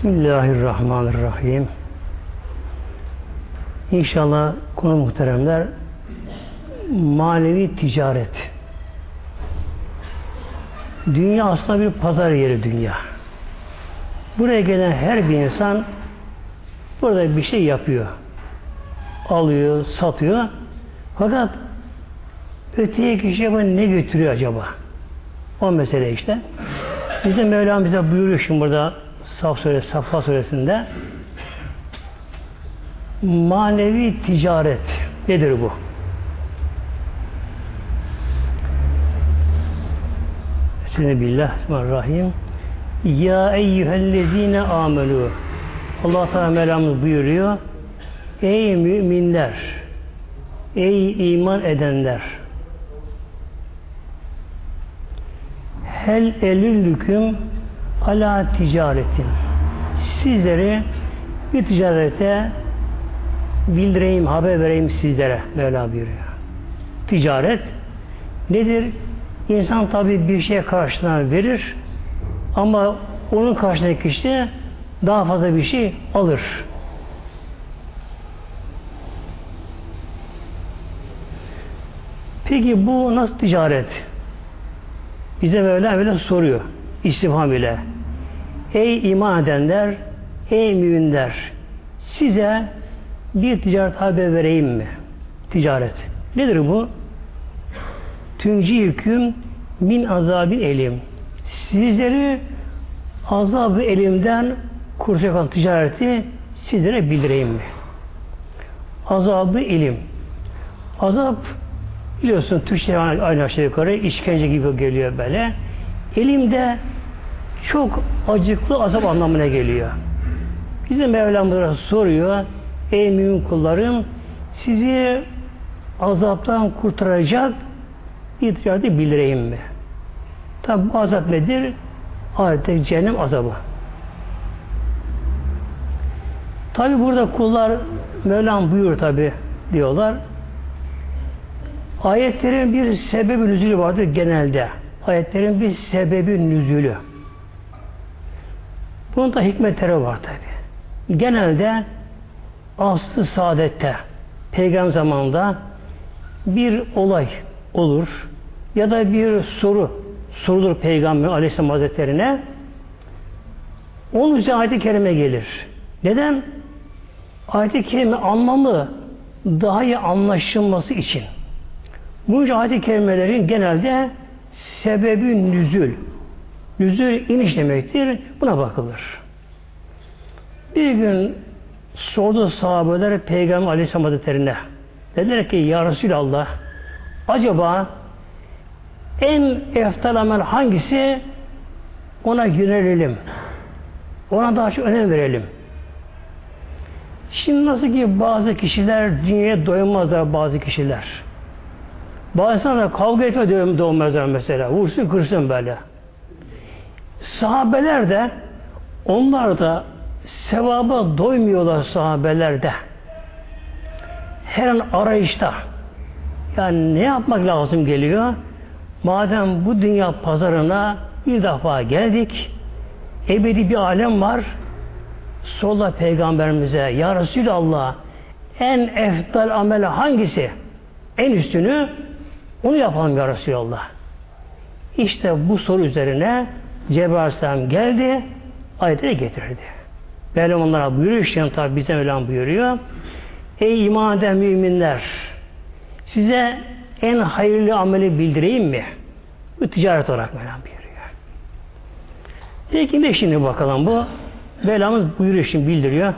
Bismillahirrahmanirrahim. İnşallah konu muhteremler manevi ticaret. Dünya aslında bir pazar yeri dünya. Buraya gelen her bir insan burada bir şey yapıyor. Alıyor, satıyor. Fakat öteye kişiye ne götürüyor acaba? O mesele işte. Bizim Mevlam bize buyuruyor şimdi burada Saf Suresi, Safa Suresinde manevi ticaret nedir bu? Bismillah, Bismillahirrahmanirrahim. Ya eyyühellezine amelu. Allah Teala Mevlamız buyuruyor. Ey müminler, ey iman edenler. Hel elüllüküm ala ticaretin. Sizleri bir ticarete bildireyim, haber vereyim sizlere. Mevla buyuruyor. Ticaret nedir? İnsan tabi bir şey karşılığına verir ama onun karşılığındaki kişi daha fazla bir şey alır. Peki bu nasıl ticaret? Bize Mevla böyle soruyor. İstifham ile. Ey iman edenler, ey müminler, size bir ticaret haber vereyim mi? Ticaret. Nedir bu? Tünci hüküm min azabı elim. Sizleri azab elimden kurtulacak olan ticareti sizlere bildireyim mi? Azabı ilim. Azap biliyorsun Türkçe aynı aşağı yukarı işkence gibi geliyor böyle. Elimde çok acıklı azap anlamına geliyor. Bizim Mevlam soruyor Ey mümin kullarım sizi azaptan kurtaracak ticareti bildireyim mi? Tabi bu azap nedir? Ahirette cehennem azabı. Tabi burada kullar Mevlam buyur tabi diyorlar. Ayetlerin bir sebebi nüzülü vardır genelde. Ayetlerin bir sebebi nüzülü. Bunun da hikmetleri var tabi. Genelde aslı saadette peygamber zamanında bir olay olur ya da bir soru sorulur peygamber aleyhisselam hazretlerine onun üzerine ayet-i kerime gelir. Neden? Ayet-i kerime anlamı daha iyi anlaşılması için. Bu ayet-i kerimelerin genelde sebebi nüzül. Nüzül iniş demektir. Buna bakılır. Bir gün sordu sahabeler Peygamber Aleyhisselam Hazretleri'ne. Dediler ki Ya Resulallah acaba en eftal amel hangisi ona yönelelim. Ona daha çok önem verelim. Şimdi nasıl ki bazı kişiler dünyaya doymazlar bazı kişiler. Bazı insanlar kavga etme doymazlar mesela. Vursun kırsın böyle. Sahabeler de onlar da sevaba doymuyorlar sahabeler de. Her an arayışta. Yani ne yapmak lazım geliyor? Madem bu dünya pazarına bir defa geldik, ebedi bir alem var, sola peygamberimize, Ya Resulallah, en eftal amel hangisi? En üstünü onu yapalım Ya Resulallah. İşte bu soru üzerine Cebrail geldi, ayetleri getirdi. Mevlam onlara buyuruyor, işte tabi bize Mevlam buyuruyor. Ey iman eden müminler, size en hayırlı ameli bildireyim mi? Bu ticaret olarak Mevlam buyuruyor. Peki ne şimdi bakalım bu? Mevlamız buyuruyor şimdi bildiriyor.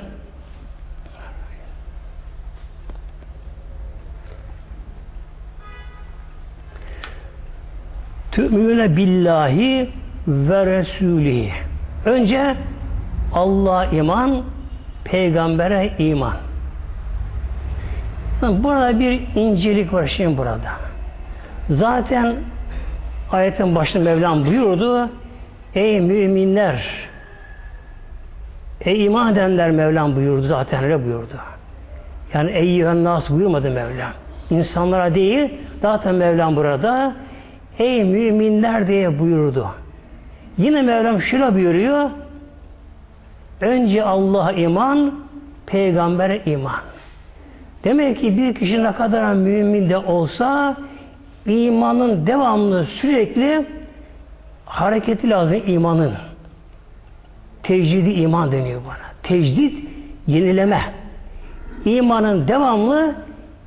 Tü'müne billahi ve Resulihi. Önce Allah iman, peygambere iman. Burada bir incelik var şimdi burada. Zaten ayetin başında Mevlam buyurdu. Ey müminler Ey iman edenler Mevlam buyurdu zaten öyle buyurdu. Yani ey nas buyurmadı Mevlam. İnsanlara değil zaten Mevlam burada ey müminler diye buyurdu. Yine Mevlam şöyle buyuruyor Önce Allah'a iman, peygambere iman. Demek ki bir kişi ne kadar mümin de olsa imanın devamlı sürekli hareketi lazım imanın. Tecdidi iman deniyor bana. Tecdit yenileme. İmanın devamlı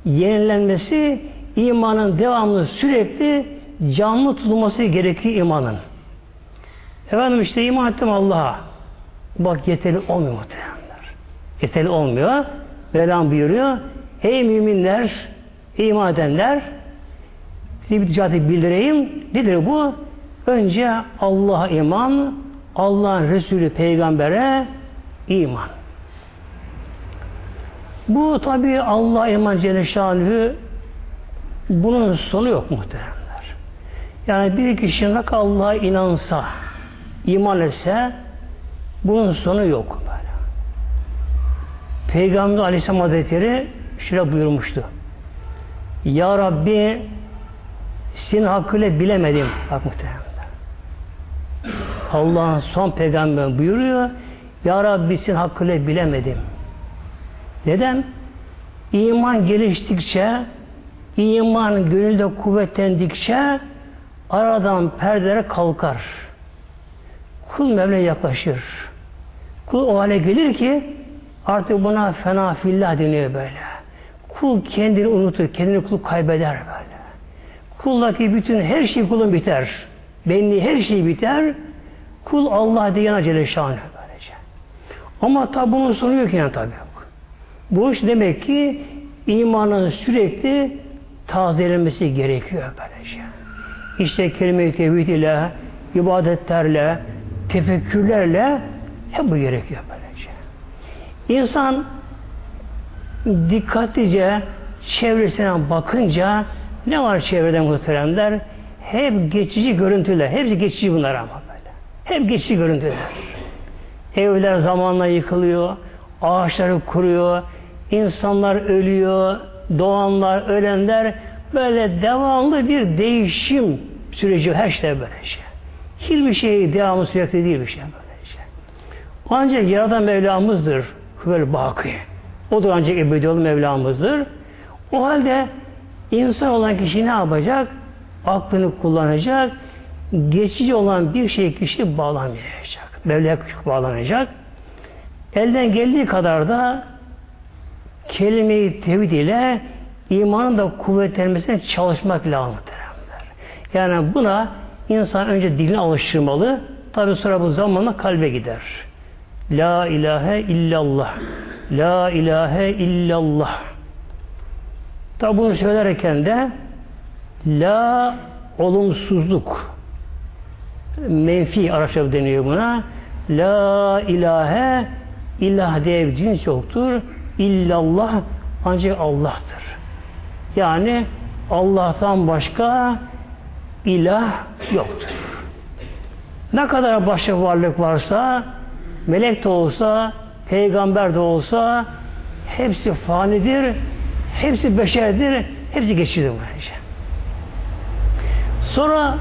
yenilenmesi, imanın devamlı sürekli canlı tutulması gerekiyor imanın. Efendim işte iman ettim Allah'a. Bak yeterli olmuyor muhtemelenler. Yeterli olmuyor. Mevlam buyuruyor. Ey müminler, iman edenler size bir ticareti bildireyim. Nedir bu? Önce Allah'a iman, Allah'ın Resulü peygambere iman. Bu tabi Allah iman Celle bunun sonu yok muhteremler. Yani bir kişi ne Allah'a inansa, iman etse bunun sonu yok böyle. Peygamber Aleyhisselam Hazretleri şöyle buyurmuştu. Ya Rabbi senin hakkıyla bilemedim. Bak muhtemelen. Allah'ın son peygamber buyuruyor. Ya Rabbi senin hakkıyla bilemedim. Neden? İman geliştikçe, iman gönülde kuvvetlendikçe aradan perdelere kalkar. Kul Mevla yaklaşır. Kul o hale gelir ki artık buna fena fillah deniyor böyle. Kul kendini unutur, kendini kul kaybeder böyle. Kuldaki bütün her şey kulun biter. Benli her şey biter. Kul Allah diye Celle Şanı böylece. Ama tabi bunun sonu yok yani tabi. Bu iş demek ki imanın sürekli tazelenmesi gerekiyor böylece. İşte kelime-i tevhid ile, ibadetlerle, tefekkürlerle hep bu gerekiyor böylece. İnsan dikkatlice çevresine bakınca ne var çevrede muhteremler? Hep geçici görüntüler. Hepsi geçici bunlar ama böyle. Hep geçici görüntüler. Evler zamanla yıkılıyor. Ağaçları kuruyor. insanlar ölüyor. Doğanlar, ölenler böyle devamlı bir değişim süreci her şey böyle şey. Hiçbir şey devamlı sürekli değil bir şey böyle şey. Ancak Yaradan Mevlamızdır. Böyle baki. Odur ancak ebedi olan Mevlamızdır. O halde insan olan kişi ne yapacak? Aklını kullanacak. Geçici olan bir şey kişi bağlamayacak. Mevla'ya bağlanacak. Elden geldiği kadar da kelime-i tevhid ile imanın da kuvvetlenmesine çalışmak lazım. Yani buna insan önce dilini alıştırmalı. Tabi sonra bu zamanla kalbe gider. La ilahe illallah. La ilahe illallah. Tabi bunu söylerken de la olumsuzluk menfi Arapça deniyor buna. La ilahe ilah diye bir cins yoktur. İllallah ancak Allah'tır. Yani Allah'tan başka ilah yoktur. Ne kadar başka varlık varsa melek de olsa peygamber de olsa hepsi fanidir, hepsi beşerdir, hepsi geçici böylece. Sonra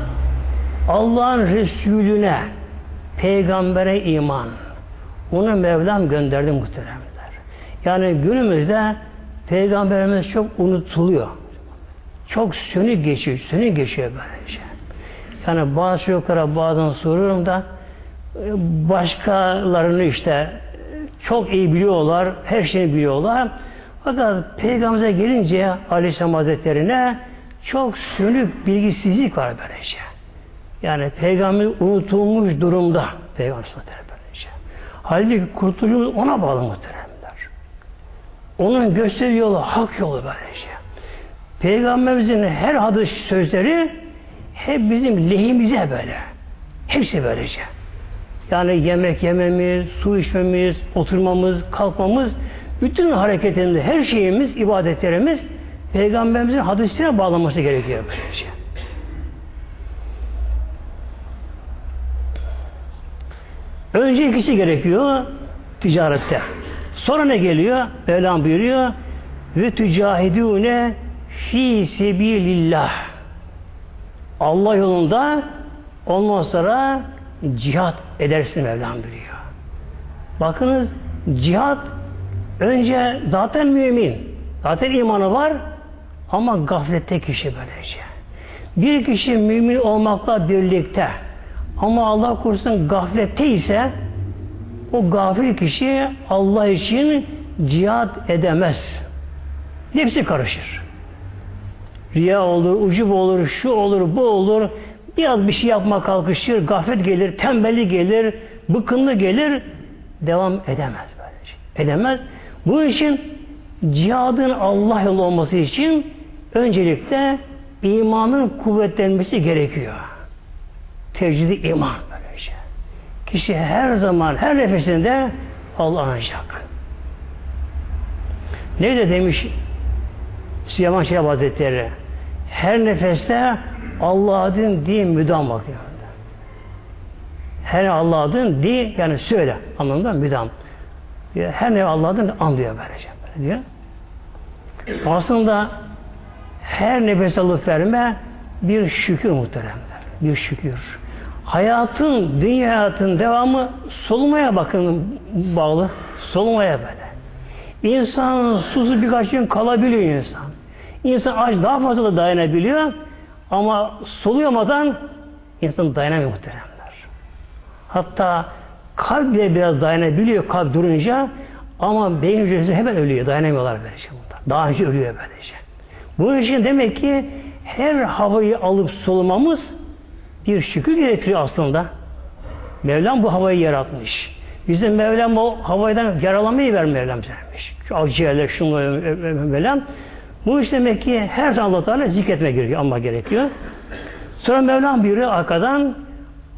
Allah'ın Resulüne, peygambere iman. Onu Mevlam gönderdi muhteremler. Yani günümüzde peygamberimiz çok unutuluyor. Çok sönük geçiyor, sönük geçiyor böylece. Yani bazı çocuklara bazen soruyorum da başkalarını işte çok iyi biliyorlar, her şeyi biliyorlar. Fakat Peygamber'e gelince Aleyhisselam Hazretleri'ne çok sönük bilgisizlik var böylece. Yani Peygamber unutulmuş durumda Peygamber böylece. Halbuki kurtuluşumuz ona bağlı muhteremler. Onun gösterdiği yolu hak yolu böylece. Peygamberimizin her hadis sözleri hep bizim lehimize böyle. Hepsi böylece. Yani yemek yememiz, su içmemiz, oturmamız, kalkmamız, bütün hareketinde her şeyimiz, ibadetlerimiz Peygamberimizin hadisine bağlanması gerekiyor böylece. Önce ikisi gerekiyor ticarette. Sonra ne geliyor? Mevlam buyuruyor ve tücahidûne fi sebilillah Allah yolunda ondan sonra cihat edersin Mevlam buyuruyor. Bakınız cihat önce zaten mümin. Zaten imanı var ama gaflette kişi böylece. Bir kişi mümin olmakla birlikte ama Allah korusun gaflette ise o gafil kişi Allah için cihat edemez. Hepsi karışır. Riya olur, ucub olur, şu olur, bu olur. Biraz bir şey yapma kalkışır, gaflet gelir, tembellik gelir, bıkınlı gelir, devam edemez böylece. Edemez. Bu için cihadın Allah yolu olması için öncelikle imanın kuvvetlenmesi gerekiyor. Tecrüdi iman böylece. Kişi her zaman, her nefesinde Allah anacak. Ne de demiş Süleyman Şerif Hazretleri? Her nefeste Allah'ın din müdam bakıyor. Her Allah'ın di yani söyle anlamında müdam. Her ne Allah'ın anlıyor böylece böyle diyor. Aslında her nefes alıp verme bir şükür muhteremler. Bir şükür. Hayatın, dünya hayatın devamı solumaya bakın bağlı. Solumaya böyle. İnsan susuz birkaç gün kalabiliyor insan. İnsan aç daha fazla da dayanabiliyor ama soluyamadan insan dayanamıyor muhteremler. Hatta kalp bile biraz dayanabiliyor kalp durunca ama beyin hücresi hemen ölüyor. Dayanamıyorlar böylece bunlar. Daha önce ölüyor böylece. Bunun için demek ki her havayı alıp solumamız bir şükür gerektiriyor aslında. Mevlam bu havayı yaratmış. Bizim Mevlam o havaydan yaralamayı ver Mevlam vermiş. Şu akciğerler, şunlar Mevlam. Bu iş demek ki her zaman Allah Teala zikretme gerekiyor, ama gerekiyor. Sonra Mevlam buyuruyor arkadan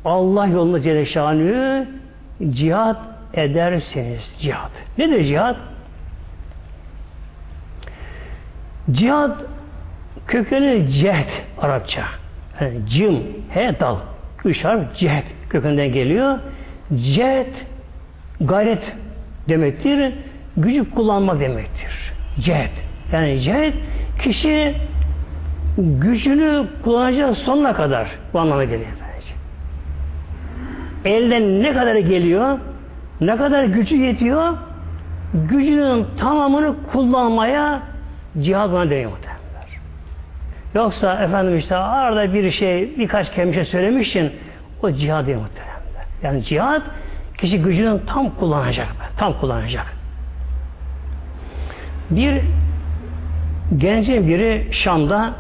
Allah yolunda Celle cihat ederseniz cihat. Nedir cihat? Cihat kökeni cehd Arapça. Yani cim, he dal. Üç harf cehd kökünden geliyor. Cehd gayret demektir. Gücü kullanma demektir. Cehd. Yani cehd kişi gücünü kullanacağı sonuna kadar bu anlama geliyor. Elden ne kadar geliyor, ne kadar gücü yetiyor, gücünün tamamını kullanmaya cihad buna deniyor. Yoksa efendim işte arada bir şey, birkaç kelime şey söylemişsin, o cihad değil muhtemelenler. Yani cihad kişi gücünün tam kullanacak. Tam kullanacak. Bir gencin biri Şam'da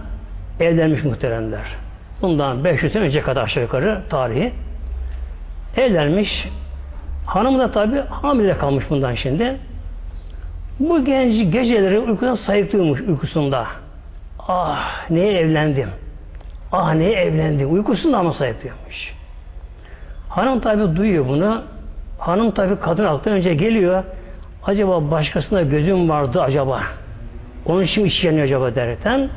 evlenmiş muhteremler. Bundan 500 sene önce kadar aşağı yukarı tarihi. Evlenmiş. Hanım da tabi hamile kalmış bundan şimdi. Bu genci geceleri uykudan sayıklıyormuş uykusunda. Ah neye evlendim. Ah neye evlendim. Uykusunda ama sayıklıyormuş. Hanım tabi duyuyor bunu. Hanım tabi kadın aklına önce geliyor. Acaba başkasına gözüm vardı acaba? Onun için iş yanıyor acaba derken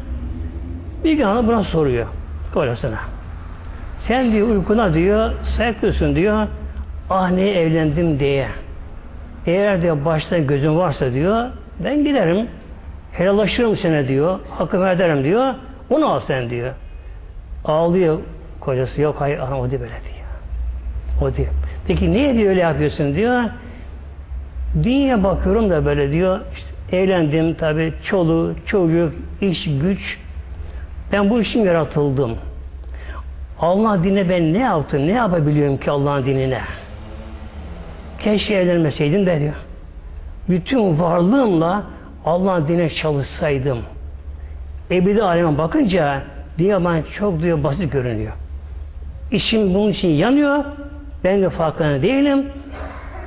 bir gün hanım buna soruyor. Kocasına. Sen diyor uykuna diyor sayıklıyorsun diyor ah neye evlendim diye. Eğer diyor başta gözüm varsa diyor ben giderim helallaşırım sana diyor hakkımı ederim diyor onu al sen diyor. Ağlıyor kocası yok hayır ana o diyor böyle diyor. O diyor. Peki niye diyor öyle yapıyorsun diyor. Dünya bakıyorum da böyle diyor işte evlendim tabi çoluk çocuk iş güç ben bu işin yaratıldım. Allah dinine ben ne yaptım, ne yapabiliyorum ki Allah'ın dinine? Keşke evlenmeseydim de diyor. Bütün varlığımla Allah'ın dinine çalışsaydım. Ebedi aleme bakınca dünya bana çok diyor basit görünüyor. İşim bunun için yanıyor. Ben de farkında değilim.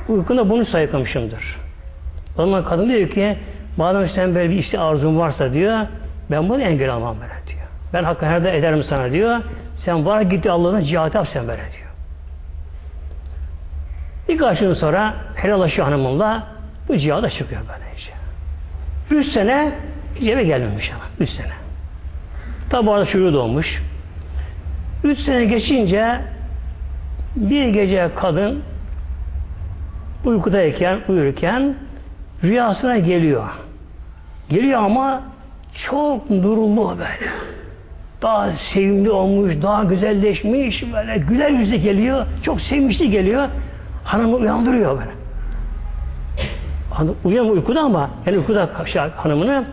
Uykunda bunu sayıklamışımdır. O zaman kadın diyor ki madem sen böyle bir işte arzun varsa diyor ben bunu engel almam böyle diyor. Ben hakkı nerede ederim sana diyor. Sen var gitti Allah'ın cihat yap sen böyle diyor. Birkaç gün sonra helallaşıyor hanımınla bu cihada çıkıyor böyle işte. Üç sene hiç eve gelmemiş ama. Üç sene. Tabi arada çocuğu doğmuş. Üç sene geçince bir gece kadın uykudayken, uyurken rüyasına geliyor. Geliyor ama çok nurlu böyle daha sevimli olmuş, daha güzelleşmiş, böyle güler yüzle geliyor, çok sevmişli geliyor. Hanımı uyandırıyor böyle. Hanım uyuyor uykuda ama yani uykuda hanımını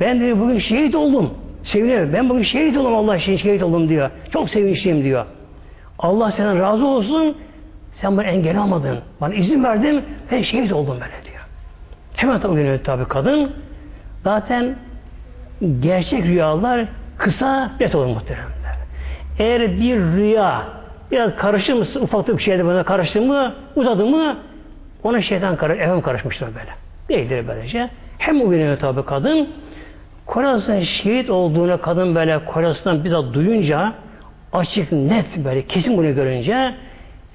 ben diyor bugün şehit oldum. Seviniyor. Ben bugün şehit oldum Allah için şehit oldum diyor. Çok sevinçliyim diyor. Allah senden razı olsun. Sen bana engel olmadın. Bana izin verdin. Ben şehit oldum böyle diyor. Hemen tabi uyanıyor tabi kadın. Zaten gerçek rüyalar kısa net olur muhteremler. Eğer bir rüya biraz karışır mı, ufak bir şeyde bana karıştı mı, uzadı mı ona şeytan karış, efendim karışmıştır böyle. Değildir böylece. Hem uyanıyor tabi kadın. Kocasının şehit olduğunu kadın böyle kocasından bizzat duyunca açık, net böyle kesin bunu görünce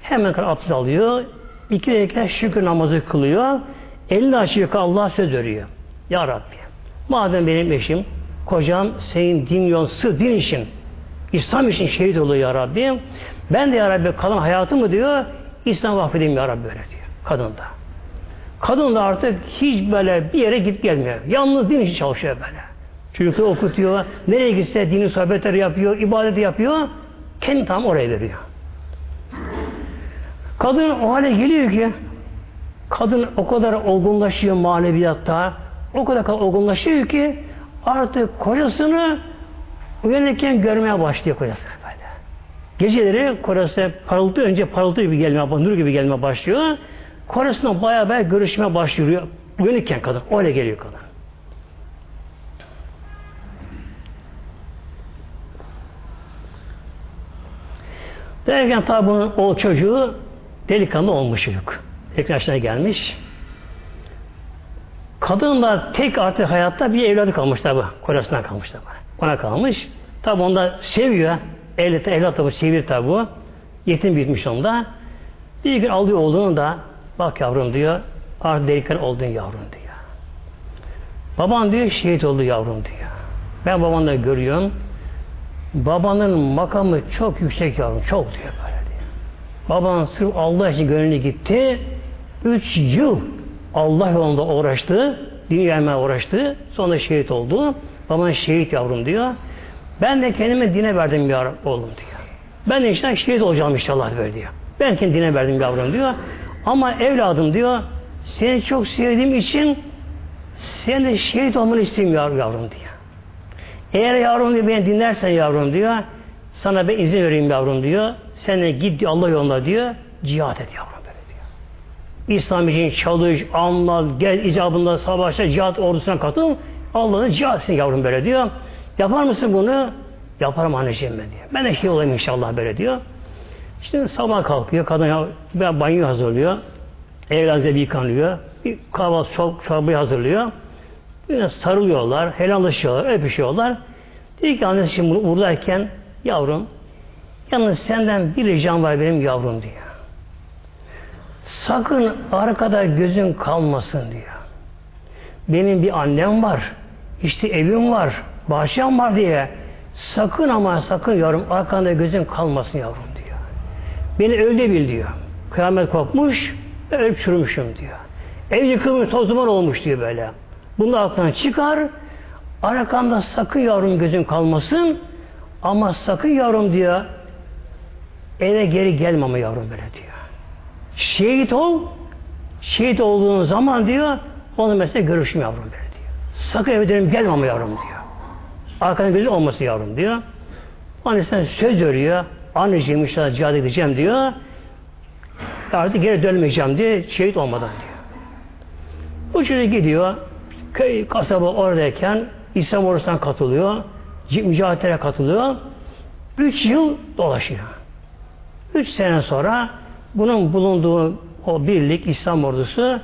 hemen abdest alıyor. İki rekat şükür namazı kılıyor. Elini açıyor Allah söz veriyor. Ya Rabbi madem benim eşim, kocam senin din yol, sır din için, İslam için şehit oluyor ya Rabbi. Ben de ya Rabbi kalan hayatımı diyor, İslam vakfedeyim ya Rabbi böyle diyor. Kadın da artık hiç böyle bir yere git gelmiyor. Yalnız din için çalışıyor böyle. Çocukları okutuyor. Nereye gitse dini sohbetleri yapıyor, ibadeti yapıyor. Kendi tam oraya veriyor. Kadın o hale geliyor ki kadın o kadar olgunlaşıyor maneviyatta, o kadar olgunlaşıyor ki artık kocasını uyanırken görmeye başlıyor kocası böyle. Geceleri kocası parıltı önce parıltı gibi gelmeye, nur gibi gelmeye başlıyor. Kocasına baya baya görüşmeye başlıyor. Uyanırken kadın. Öyle geliyor kadın. Derken tabi o çocuğu delikanlı olmuş çocuk. Tekrar yaşına gelmiş. Kadın da tek artık hayatta bir evladı kalmış tabi. Kocasından kalmış tabi. Ona kalmış. Tabi onda seviyor. Evlat, evlat tabi seviyor tabi. Yetim bitmiş onda. Bir gün alıyor olduğunu da bak yavrum diyor. Artık delikanlı oldun yavrum diyor. Baban diyor şehit oldu yavrum diyor. Ben babanla görüyorum. Babanın makamı çok yüksek yavrum. Çok diyor böyle diyor. Baban sırf Allah için gönlü gitti. Üç yıl Allah yolunda uğraştı. Din uğraştı. Sonra şehit oldu. Baban şehit yavrum diyor. Ben de kendime dine verdim ya oğlum diyor. Ben de inşallah şehit olacağım inşallah böyle diyor. Ben kendi dine verdim yavrum diyor. Ama evladım diyor seni çok sevdiğim için sen de şehit olmanı istemiyorum yavrum diyor. Eğer yavrum diyor beni dinlersen yavrum diyor sana ben izin vereyim yavrum diyor. Sen de git diyor, Allah yolunda diyor cihat et yavrum. İslam için çalış, anla, gel icabında savaşta cihat ordusuna katıl. Allah'ın cihat etsin yavrum böyle diyor. Yapar mısın bunu? Yaparım anneciğim ben diyor. Ben de şey olayım inşallah böyle diyor. İşte sabah kalkıyor, kadın ben banyo hazırlıyor. Evladı bir yıkanıyor. Bir kahvaltı çok çorbayı hazırlıyor. Yine sarılıyorlar, helallaşıyorlar, öpüşüyorlar. Diyor ki annesi şimdi buradayken yavrum yalnız senden bir ricam var benim yavrum diyor. Sakın arkada gözün kalmasın diyor. Benim bir annem var, işte evim var, bahçem var diye sakın ama sakın yavrum arkanda gözün kalmasın yavrum diyor. Beni öyle bil diyor. Kıyamet kopmuş, ölüp çürümüşüm diyor. Ev yıkılmış, toz duman olmuş diyor böyle. Bunu aklına çıkar. Arkanda sakın yavrum gözün kalmasın. Ama sakın yavrum diyor eve geri gelme ama yavrum böyle diyor. Şehit ol. Şehit olduğun zaman diyor onu mesela görüşüm yavrum böyle diyor. Sakın eve derim gelme ama yavrum diyor. Arkanda gözün olması yavrum diyor. Annesinden söz veriyor. Anneciğim inşallah cihad edeceğim diyor. Artık geri dönmeyeceğim diye şehit olmadan diyor. Bu çocuk gidiyor köy, kasaba oradayken İslam ordusuna katılıyor. Mücadeleye katılıyor. Üç yıl dolaşıyor. Üç sene sonra bunun bulunduğu o birlik İslam ordusu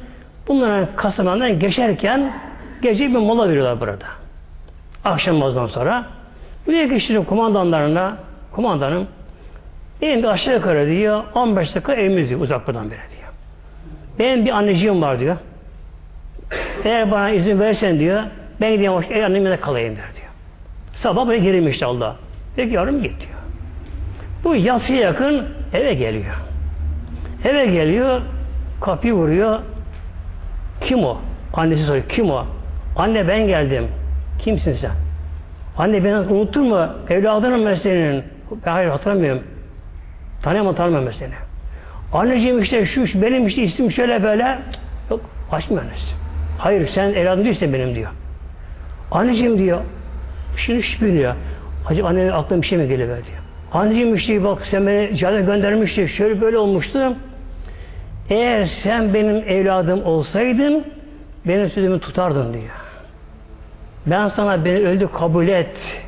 bunların kasabalarından geçerken gece bir mola veriyorlar burada. Akşam namazdan sonra. Buraya geçtiğim kumandanlarına kumandanım benim bir aşağı yukarı diyor 15 dakika evimiz diyor uzak buradan beri diyor. Benim bir anneciğim var diyor. Eğer bana izin versen diyor, ben gideyim hoş, ev annemle kalayım der diyor. Sabah gireyim işte Allah. Peki yavrum git diyor. Bu yatsıya yakın eve geliyor. Eve geliyor, kapıyı vuruyor. Kim o? Annesi soruyor, kim o? Anne ben geldim. Kimsin sen? Anne beni unuttun mu? Evladınım ben senin. Ben hayır hatırlamıyorum. Tanıyamam tanımıyorum seni. Anneciğim işte şu benim işte isim şöyle böyle. Yok açmıyor annesi. Hayır sen evladım değilsin benim diyor. Anneciğim diyor. Şimdi şüpheliyor. Acaba annenin aklına bir şey mi geliyor diyor. Anneciğim işte bak sen beni cihada göndermiştin. Şöyle böyle olmuştu. Eğer sen benim evladım olsaydın benim sözümü tutardın diyor. Ben sana beni öldü kabul et.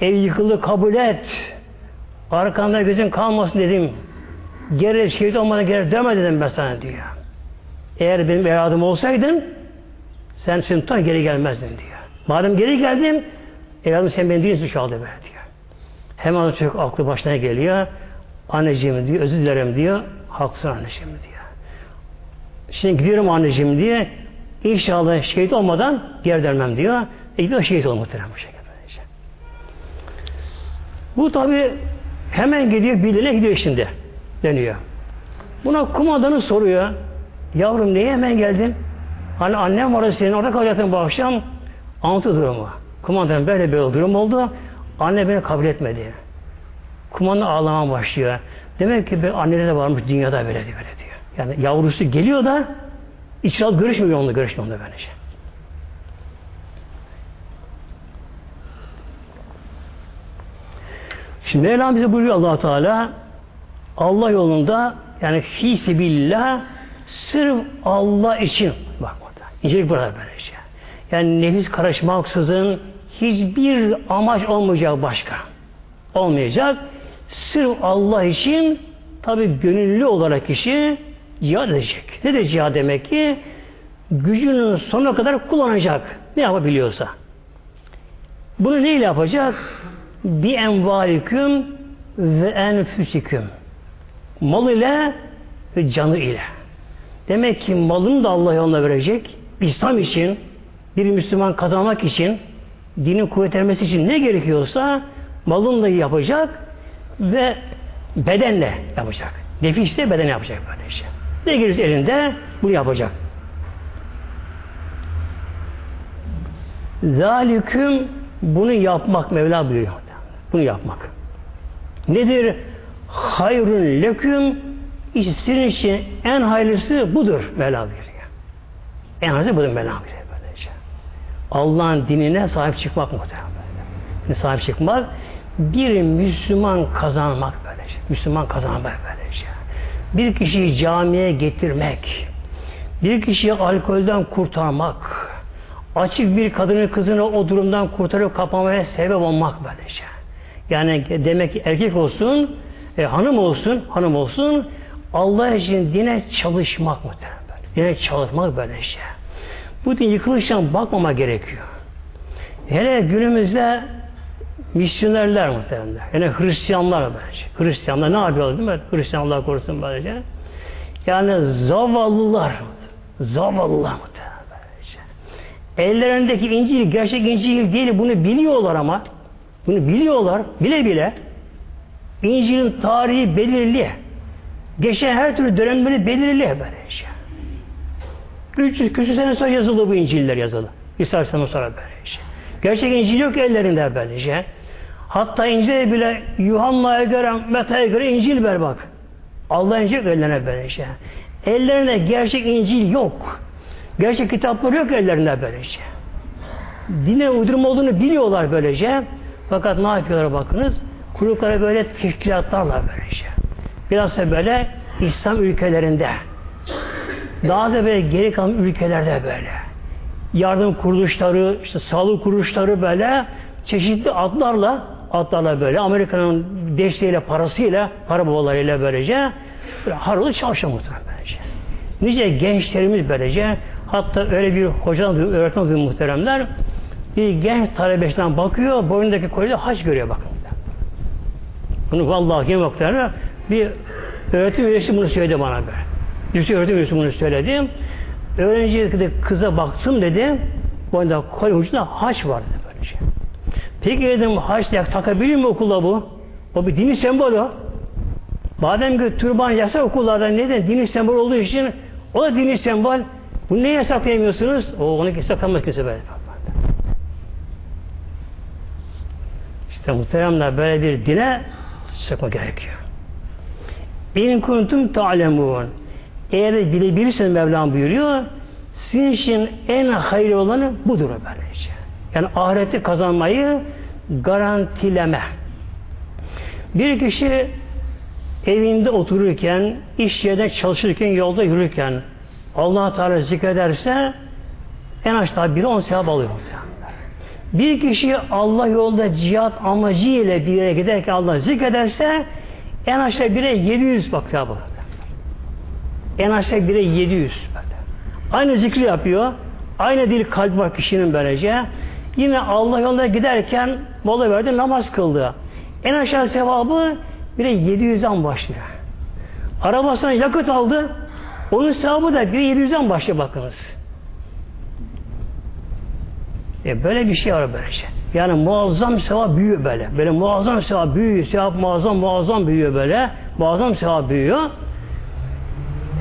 Ev yıkıldı kabul et. Arkanda gözün kalmasın dedim. Geri şehit olmadan geri dönme dedim ben sana diyor. Eğer benim evladım olsaydın sen seni tutar geri gelmezdin diyor. Madem geri geldin evladım sen beni değilsin şu anda böyle diyor. Hemen çocuk aklı başına geliyor. Anneciğim diyor özür dilerim diyor. Haklısın anneciğim diyor. Şimdi gidiyorum anneciğim diye İnşallah şehit olmadan geri dönmem diyor. E gidiyor şehit olmak muhtemelen bu şekilde. Bu tabi hemen gidiyor bildiğine gidiyor şimdi. Dönüyor. Buna kumandanı soruyor. Yavrum niye hemen geldin? Hani annem var senin orada kalacaktın bu akşam. Anlatı durumu. Kumandan böyle bir durum oldu. Anne beni kabul etmedi. Kumandan ağlamaya başlıyor. Demek ki bir annede de varmış dünyada böyle diyor. Böyle diyor. Yani yavrusu geliyor da İçral görüşmüyor onunla görüşmüyor onunla böylece. Şimdi Mevlam bize buyuruyor allah Teala Allah yolunda yani fi sebillah sırf Allah için bak burada. İncelik burada böylece. Yani nefis karışmaksızın hiçbir amaç olmayacak başka. Olmayacak. Sırf Allah için tabi gönüllü olarak kişi cihad edecek. Ne de cihad demek ki? Gücünün sonuna kadar kullanacak. Ne yapabiliyorsa. Bunu neyle yapacak? Bi envaliküm ve enfüsiküm. Mal ile ve canı ile. Demek ki malını da Allah yoluna verecek. İslam için, bir Müslüman kazanmak için, dinin kuvvetlenmesi için ne gerekiyorsa malını da yapacak ve bedenle yapacak. Nefisle beden yapacak böyle şey. Ne gelirse elinde bunu yapacak. Zaliküm bunu yapmak Mevla buyuruyor. Bunu yapmak. Nedir? Hayrun leküm sizin için en hayırlısı budur Mevla buyuruyor. En hayırlısı budur Mevla buyuruyor. Allah'ın dinine sahip çıkmak muhtemelen. Böyle. Sahip çıkmak bir Müslüman kazanmak böylece. Müslüman kazanmak böylece bir kişiyi camiye getirmek, bir kişiyi alkolden kurtarmak, açık bir kadını kızını o durumdan kurtarıp kapamaya sebep olmak böylece. Yani demek ki erkek olsun, e, hanım olsun, hanım olsun, Allah için dine çalışmak muhtemelen. Dine çalışmak böylece. Bu din yıkılıştan bakmama gerekiyor. Hele günümüzde misyonerler muhtemelen. Yani Hristiyanlar bence. Hristiyanlar ne yapıyorlar değil mi? Hristiyanlar korusun böylece. Yani zavallılar. Zavallılar muhtemelen böylece. Ellerindeki İncil gerçek İncil değil bunu biliyorlar ama. Bunu biliyorlar. Bile bile. İncil'in tarihi belirli. Geçen her türlü dönemleri belirli böylece. 300 küsur sene sonra yazılı bu İncil'ler yazılı. İsa sonra böylece. Gerçek İncil yok ellerinde böylece. Hatta İncil'e bile Yuhanna'ya göre, Meta'ya göre İncil ver bak. Allah İncil ellerine böylece. Ellerinde gerçek İncil yok. Gerçek kitapları yok ellerinde böylece. Dine uydurma olduğunu biliyorlar böylece. Fakat ne yapıyorlar bakınız? Kuruklara böyle teşkilatlarla böylece. Biraz da böyle İslam ülkelerinde daha da böyle geri kalan ülkelerde böyle yardım kuruluşları, işte sağlık kuruluşları böyle çeşitli adlarla atlarla böyle Amerika'nın desteğiyle, parasıyla, para babalarıyla böylece böyle harıl çalışıyor muhtemelen böylece. Nice gençlerimiz böylece hatta öyle bir hocadan öğretmen duyuyor muhteremler bir genç talebesinden bakıyor boynundaki kolyede haç görüyor bakın. Bunu vallahi kim muhteremler bir öğretim üyesi bunu söyledi bana böyle. Bir öğretim üyesi bunu söyledi. Öğrenci kıza baktım dedi. Boynunda kolye ucunda haç var dedi böylece. Peki dedim haç takabilir mi okulda bu? O bir dini sembol o. Madem ki türban yasak okullarda neden? Dini sembol olduğu için o da dini sembol. Bunu niye yasaklayamıyorsunuz? O onu yasaklamaz kimse böyle. İşte muhteremler böyle bir dine çıkma gerekiyor. İn kuntum ta'lemun. Eğer bilebilirseniz Mevlam buyuruyor, Sizin için en hayırlı olanı budur böylece. Yani ahireti kazanmayı garantileme. Bir kişi evinde otururken, iş yerinde çalışırken, yolda yürürken allah Teala zikrederse en aşağı biri on sevap alıyor. Bir kişi Allah yolunda cihat amacıyla bir yere giderken Allah zikrederse en aşağı bire 700 bak sevap alıyor. En aşağı bire 700 böyle. Aynı zikri yapıyor. Aynı dil kalp var kişinin böylece. Yine Allah yolunda giderken mola verdi namaz kıldı. En aşağı sevabı bire 700'den başlıyor. Arabasına yakıt aldı. Onun sevabı da bire 700'den başlıyor bakınız. E böyle bir şey var böylece. Yani muazzam sevap büyüyor böyle. Böyle muazzam sevap büyüyor. Sevap muazzam muazzam büyüyor böyle. Muazzam sevap büyüyor.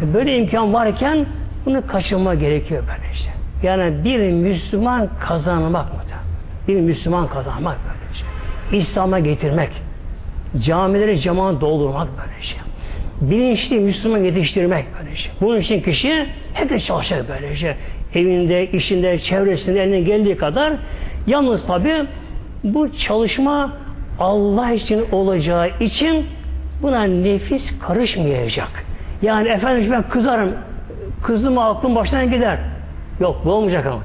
E böyle imkan varken bunu kaçırma gerekiyor böylece. Yani bir Müslüman kazanmak mı? Bir Müslüman kazanmak böylece. İslam'a getirmek. Camileri cemaat doldurmak böylece. Bilinçli Müslüman yetiştirmek böylece. Bunun için kişi hep çalışacak böylece evinde, işinde, çevresinde elinden geldiği kadar yalnız tabi bu çalışma Allah için olacağı için buna nefis karışmayacak. Yani efendim ben kızarım, kızdım aklım baştan gider. Yok bu olmayacak ama.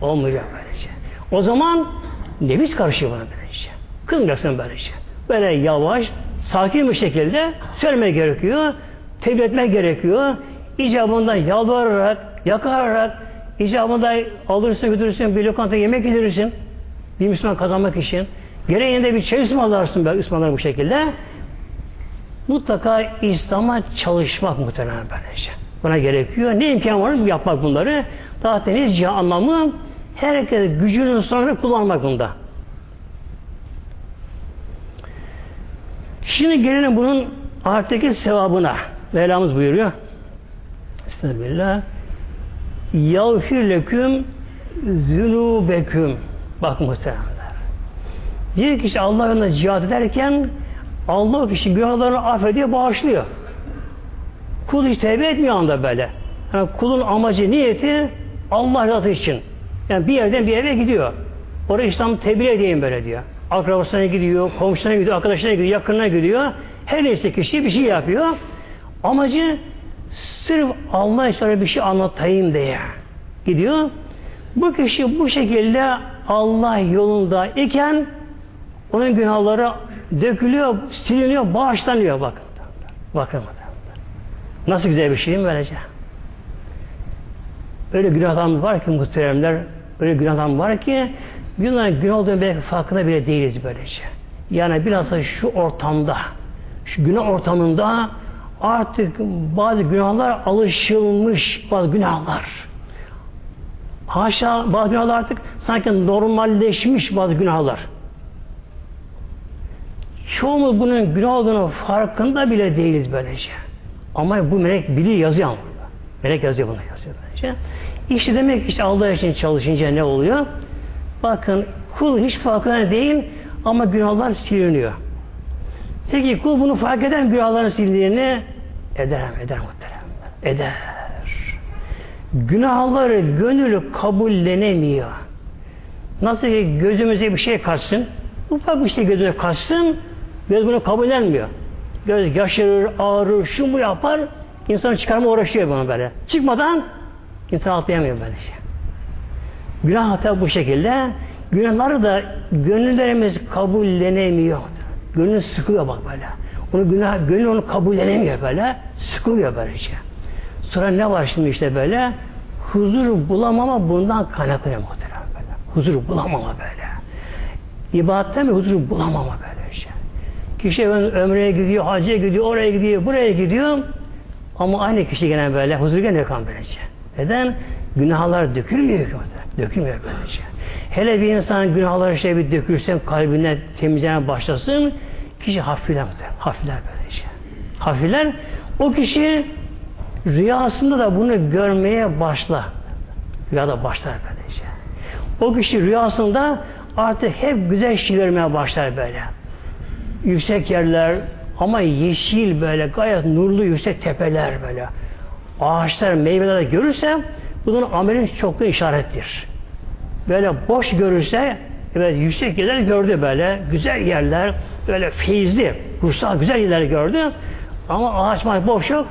Olmayacak böylece. O zaman nefis karışıyor buna böylece. Kızmayacaksın böylece. Böyle yavaş, sakin bir şekilde söylemek gerekiyor. Tebliğ etmek gerekiyor. İcabında yalvararak, yakararak, İcabında alırsın götürürsün bir lokanta yemek yedirirsin. Bir Müslüman kazanmak için. Gereğinde bir çay ısmarlarsın böyle ısmarlar bu şekilde. Mutlaka İslam'a çalışmak muhtemelen böylece. Buna gerekiyor. Ne imkan var yapmak bunları? Daha denizce anlamı herkes gücünün sonunda kullanmak bunda. Şimdi gelelim bunun arttaki sevabına. Mevlamız buyuruyor. Estağfirullah. Yağfir leküm zünubeküm. Bak muhteremler. Bir kişi Allah yolunda cihat ederken Allah o kişi günahlarını affediyor, bağışlıyor. Kul hiç tevbe etmiyor anda böyle. Yani kulun amacı, niyeti Allah razı için. Yani bir yerden bir eve gidiyor. Oraya İslam tebliğ edeyim böyle diyor. Akrabasına gidiyor, komşuna gidiyor, arkadaşına gidiyor, yakınına gidiyor. Her neyse kişi bir şey yapıyor. Amacı Sırf Allah için bir şey anlatayım diye gidiyor. Bu kişi bu şekilde Allah yolunda iken onun günahları dökülüyor, siliniyor, bağışlanıyor bakın. Bakın. Nasıl güzel bir şey mi böylece? Öyle günah adam var ki muhteremler, öyle günah adam var ki günah günah olduğunu belki farkında bile değiliz böylece. Yani biraz da şu ortamda, şu günah ortamında artık bazı günahlar alışılmış bazı günahlar. Haşa bazı günahlar artık sanki normalleşmiş bazı günahlar. Çoğumuz bunun günah olduğunu farkında bile değiliz böylece. Ama bu melek biliyor yazıyor ama. Melek yazıyor bunu yazıyor böylece. İşte demek işte Allah için çalışınca ne oluyor? Bakın kul hiç farkında değil ama günahlar siliniyor. Peki kul bunu fark eden günahların sildiğini eder mi? Eder muhterem. Eder. Günahları gönülü kabullenemiyor. Nasıl ki gözümüze bir şey kaçsın, ufak bir şey gözüne kaçsın, göz bunu kabullenmiyor. Göz yaşarır, ağrır, şu mu yapar, insan çıkarma uğraşıyor bana böyle. Çıkmadan insan atlayamıyor böyle şey. Günah hatta bu şekilde. Günahları da gönüllerimiz kabullenemiyor. Gönül sıkıyor bak böyle. Onu günah, gönül onu kabullenemiyor böyle. Sıkılıyor böylece. Sonra ne var şimdi işte böyle? Huzur bulamama bundan kaynaklanıyor muhtemelen böyle. Huzur bulamama böyle. İbadetten mi huzur bulamama böyle işte. Kişi ömreye gidiyor, hacıya gidiyor, oraya gidiyor, buraya gidiyor. Ama aynı kişi gene böyle, huzur gene yok böylece. Neden? Günahlar dökülmüyor. Dökülmüyor böylece. Hele bir insan günahları şey bir dökülsen kalbine temizlemeye başlasın kişi hafifler hafifler böylece. Hafifler o kişi rüyasında da bunu görmeye başla. Rüyada başlar böylece. O kişi rüyasında artık hep güzel şey görmeye başlar böyle. Yüksek yerler ama yeşil böyle gayet nurlu yüksek tepeler böyle. Ağaçlar, meyveler görürse bunun amelin çokluğu işarettir. Böyle boş görürse evet yüksek yerler gördü böyle güzel yerler böyle feyizli ruhsal güzel yerler gördü ama ağaç maç boş yok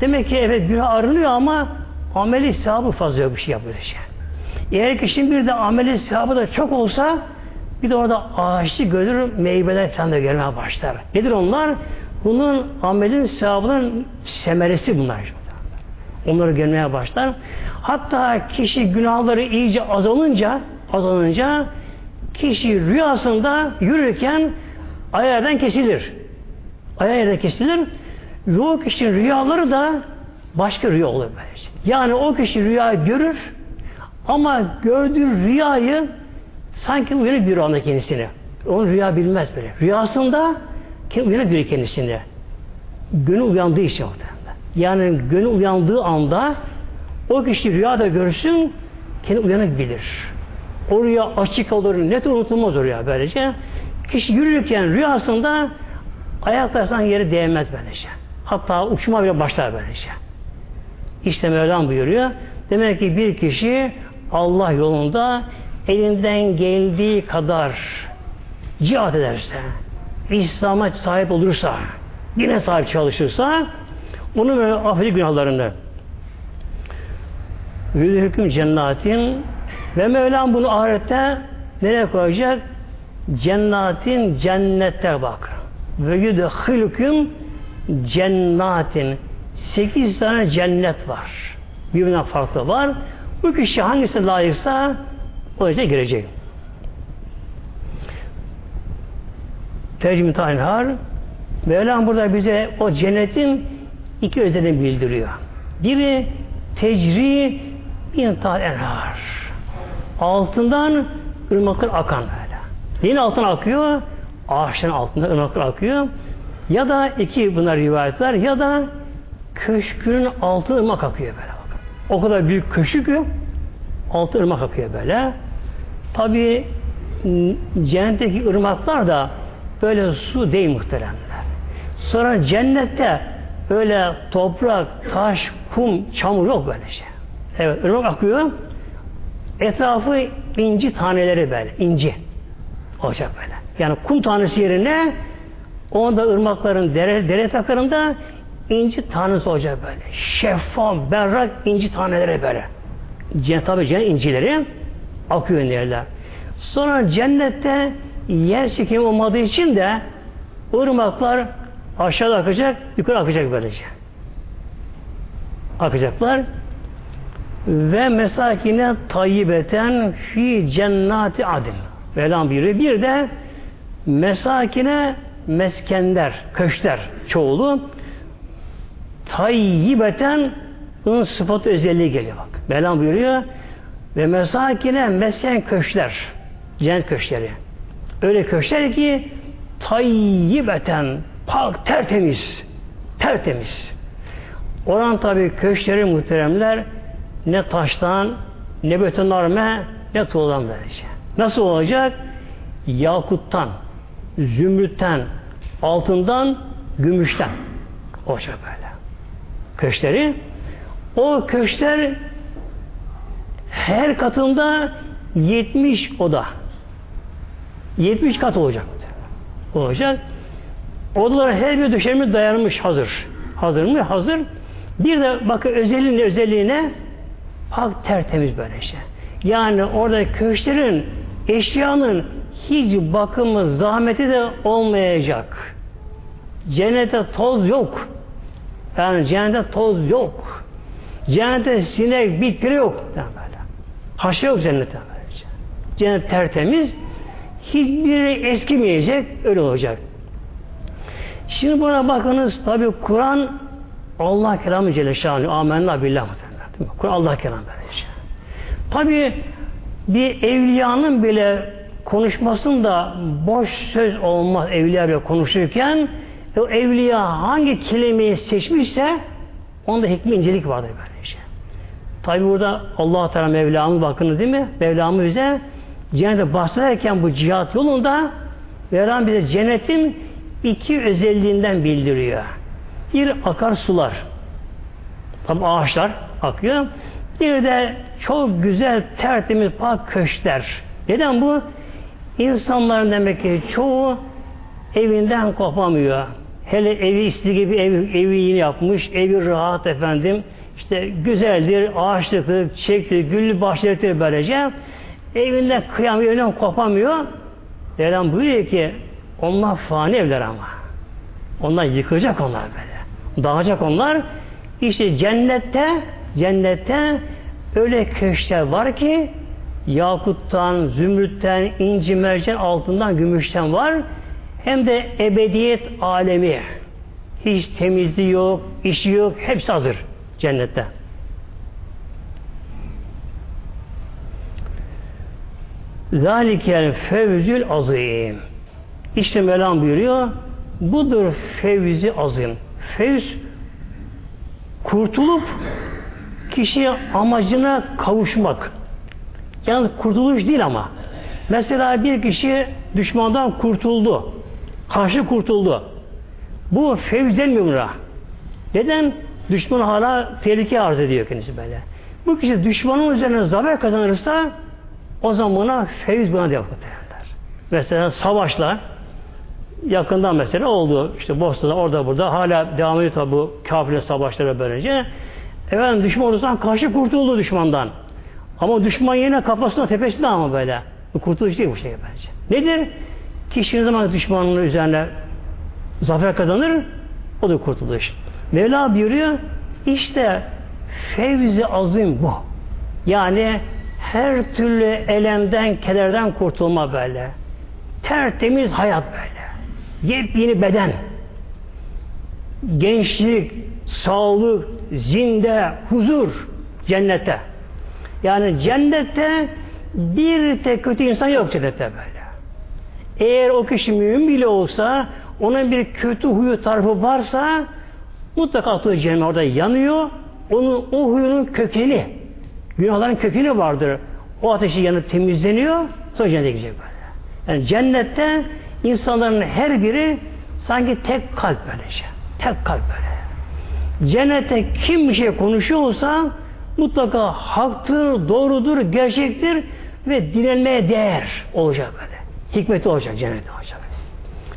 demek ki evet günah arınıyor ama ameli sevabı fazla yok bir şey yapıyor işte. Eğer kişinin bir de ameli sevabı da çok olsa bir de orada ağaçlı görür meyveler falan da görmeye başlar. Nedir onlar? Bunun amelin sevabının semeresi bunlar. Onları görmeye başlar. Hatta kişi günahları iyice azalınca azalınca kişi rüyasında yürürken ayardan kesilir. Ayardan kesilir. Ve o kişinin rüyaları da başka rüya olur böylece. Yani o kişi rüyayı görür ama gördüğü rüyayı sanki uyanık bir anda kendisine. Onu rüya bilmez böyle. Rüyasında uyanık bir kendisine. Gönül uyandığı için orada. Yani gönül uyandığı anda o kişi rüyada görsün kendi uyanık bilir. O rüya açık olur, net unutulmaz o rüya böylece. Kişi yürürken rüyasında ayaklarsan yeri değmez böylece. Hatta uçma bile başlar böylece. İşte Mevlam buyuruyor. Demek ki bir kişi Allah yolunda elinden geldiği kadar cihat ederse, İslam'a sahip olursa, yine sahip çalışırsa, onu böyle affedecek günahlarını. Yüzü cennetin ve Mevlam bunu ahirette nereye koyacak? Cennetin cennette bak. Ve yudhilüküm cennetin sekiz tane cennet var. Birbirinden farklı var. Bu kişi hangisine layıksa o yüzden girecek. Tercüme Taynhar Mevlam burada bize o cennetin iki özelliğini bildiriyor. Biri tecri bin tal enhar. Altından ırmaklar akan böyle. Neyin altına akıyor? Ağaçların altında ırmaklar akıyor. Ya da iki bunlar rivayetler ya da köşkünün altı ırmak akıyor böyle. O kadar büyük köşük altı ırmak akıyor böyle. Tabi cennetteki ırmaklar da böyle su değil muhteremler. Sonra cennette böyle toprak, taş, kum, çamur yok böyle şey. Evet, ırmak akıyor. Etrafı inci taneleri böyle, inci olacak böyle. Yani kum tanesi yerine onda ırmakların dere, dere takırında inci tanesi olacak böyle. Şeffaf, berrak inci taneleri böyle. Cennet tabi cennet incileri akıyor yerler. Sonra cennette yer çekimi olmadığı için de ırmaklar aşağıda akacak, yukarı akacak böylece. Akacaklar ve mesakine tayyibeten fi cennati adil. Velan biri. Bir de mesakine meskender, köşkler çoğulu tayyibeten bunun sıfatı özelliği geliyor bak. Velan buyuruyor ve mesakine mesken köşkler cennet köşkleri. Öyle köşkler ki tayyibeten pak tertemiz tertemiz. Oran tabi köşkleri muhteremler ne taştan, ne betonarme, ne tuğladan böylece. Nasıl olacak? Yakuttan, zümrütten, altından, gümüşten olacak böyle. Köşkleri. O köşkler her katında 70 oda. 70 kat olacak. Olacak. Odalara her bir döşemi dayanmış hazır. Hazır mı? Hazır. Bir de bakın özelliğine özelliğine Pak tertemiz böyle şey. Yani orada köşklerin eşyanın hiç bakımı, zahmeti de olmayacak. Cennete toz yok. Yani cennete toz yok. Cennete sinek, bitki yok. Yani böyle. Haşa yok cennete. Böylece. Cennet tertemiz. Hiçbiri eskimeyecek. Öyle olacak. Şimdi buna bakınız tabi Kur'an Allah kelamı Celle. Amenna billah. Kur'an Allah kelam böylece. Tabi bir evliyanın bile konuşmasında boş söz olmaz evliya bile konuşurken o evliya hangi kelimeyi seçmişse onda hikmet incelik vardır böylece. Tabi burada Allah Teala Mevlamız bakın değil mi? Mevlamız bize cennete bahsederken bu cihat yolunda Mevlam bize cennetin iki özelliğinden bildiriyor. Bir akar sular. Tabi ağaçlar akıyor. Bir de çok güzel, tertemiz, pak köşkler. Neden bu? İnsanların demek ki çoğu evinden kopamıyor. Hele evi istediği gibi ev, evi yeni yapmış, evi rahat efendim. İşte güzeldir, ağaçlıktır, çiçektir, güllü bahçelidir böylece. Evinden kıyamıyor, evinden kopamıyor. Mevlam buyuruyor ki onlar fani evler ama. Onlar yıkılacak onlar böyle. Dağacak onlar. İşte cennette cennette öyle köşkler var ki yakuttan, zümrütten, inci mercan, altından, gümüşten var. Hem de ebediyet alemi. Hiç temizliği yok, işi yok, hepsi hazır cennette. Zalikel fevzül azim. İşte Mevlam buyuruyor. Budur fevzi azim. Fevz kurtulup kişi amacına kavuşmak. Yani kurtuluş değil ama. Mesela bir kişi düşmandan kurtuldu. Karşı kurtuldu. Bu fevz denmiyor buna. Neden? Düşman hala tehlike arz ediyor kendisi böyle. Bu kişi düşmanın üzerine zafer kazanırsa o zaman buna fevz buna diyor Mesela savaşlar yakından mesela oldu. İşte Bosna'da orada burada hala devam ediyor tabi bu kafirle savaşlara böylece. Efendim düşman olursan karşı kurtuldu düşmandan. Ama düşman yine kafasına tepesinde ama böyle. Bu kurtuluş değil bu şey bence. Nedir? Kişi ne zaman düşmanının üzerine zafer kazanır o da kurtuluş. Mevla buyuruyor işte fevzi azim bu. Yani her türlü elemden, kederden kurtulma böyle. Tertemiz hayat böyle. Yepyeni beden. Gençlik, sağlık, zinde, huzur cennette. Yani cennette bir tek kötü insan yok cennette böyle. Eğer o kişi mümin bile olsa onun bir kötü huyu tarafı varsa mutlaka attığı cehennem orada yanıyor. Onun o huyunun kökeni günahların kökeni vardır. O ateşi yanıp temizleniyor sonra cennete gidecek böyle. Yani cennette insanların her biri sanki tek kalp böylece. Tek kalp böyle. Cennette kim bir şey konuşuyorsa mutlaka haktır, doğrudur, gerçektir ve dinlenmeye değer olacak böyle. Hikmeti olacak, cennette olacak.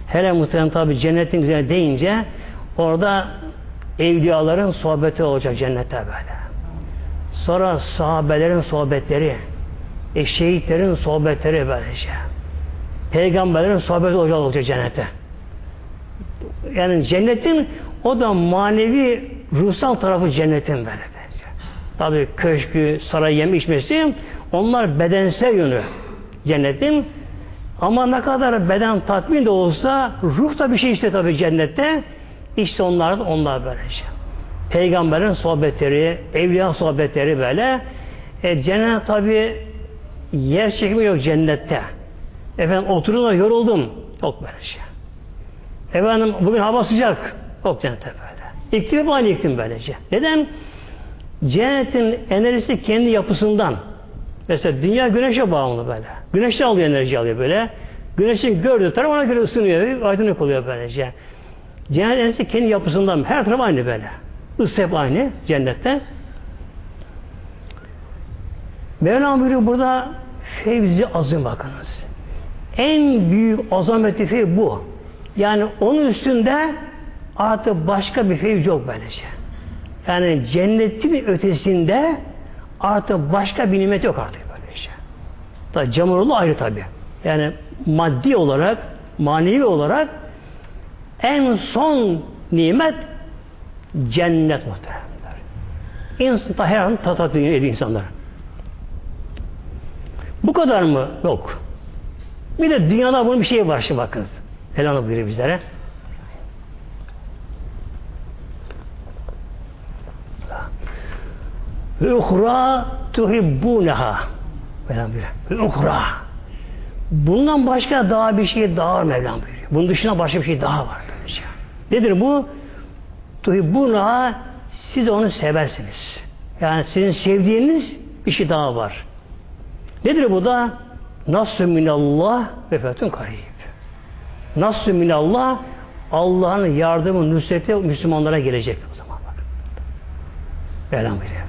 Hele muhtemelen tabi cennetin güzel deyince orada evliyaların sohbeti olacak cennette böyle. Sonra sahabelerin sohbetleri, e, şehitlerin sohbetleri böylece. Peygamberlerin sohbeti olacak, olacak cennette. Yani cennetin o da manevi ruhsal tarafı cennetin böyle. Tabi köşkü, saray yeme içmesi onlar bedensel yönü cennetin. Ama ne kadar beden tatmin de olsa ruh da bir şey işte tabi cennette. İşte onlar da onlar böylece. Peygamberin sohbetleri, evliya sohbetleri böyle. E, cennet tabi yer çekimi yok cennette. Efendim oturdum da yoruldum. Yok böyle şey. Efendim bugün hava sıcak. Yok cennette böyle. İklim aynı iklim böylece. Neden? Cennetin enerjisi kendi yapısından. Mesela dünya güneşe bağımlı böyle. Güneşten alıyor enerji alıyor böyle. Güneşin gördüğü taraf ona göre ısınıyor. Aydınlık oluyor böylece. Cennet enerjisi kendi yapısından. Her taraf aynı böyle. Isı hep aynı cennette. Mevlam buyuruyor burada fevzi azim bakınız. En büyük azameti fevz bu. Yani onun üstünde artık başka bir fevz yok böylece. Yani cennetin ötesinde artık başka bir nimet yok artık böylece. Tabi Cemalullah ayrı tabi. Yani maddi olarak, manevi olarak en son nimet cennet muhteremler. İnsan her an tatat insanlar. Bu kadar mı? Yok. Bir de dünyada bunun bir şey var şimdi bakın. Elhanı buyuruyor bizlere. Ve uhra tuhibbuneha. Mevlam buyuruyor. Ve. Bundan başka daha bir şey daha var Mevlam buyuruyor. Bunun dışında başka bir şey daha var. Nedir bu? Tuhibbuneha siz onu seversiniz. Yani sizin sevdiğiniz bir şey daha var. Nedir bu da? Nasr minallah ve fethun karib. Nasr minallah Allah'ın yardımı, nusreti Müslümanlara gelecek o zaman bak. Velham buyuruyor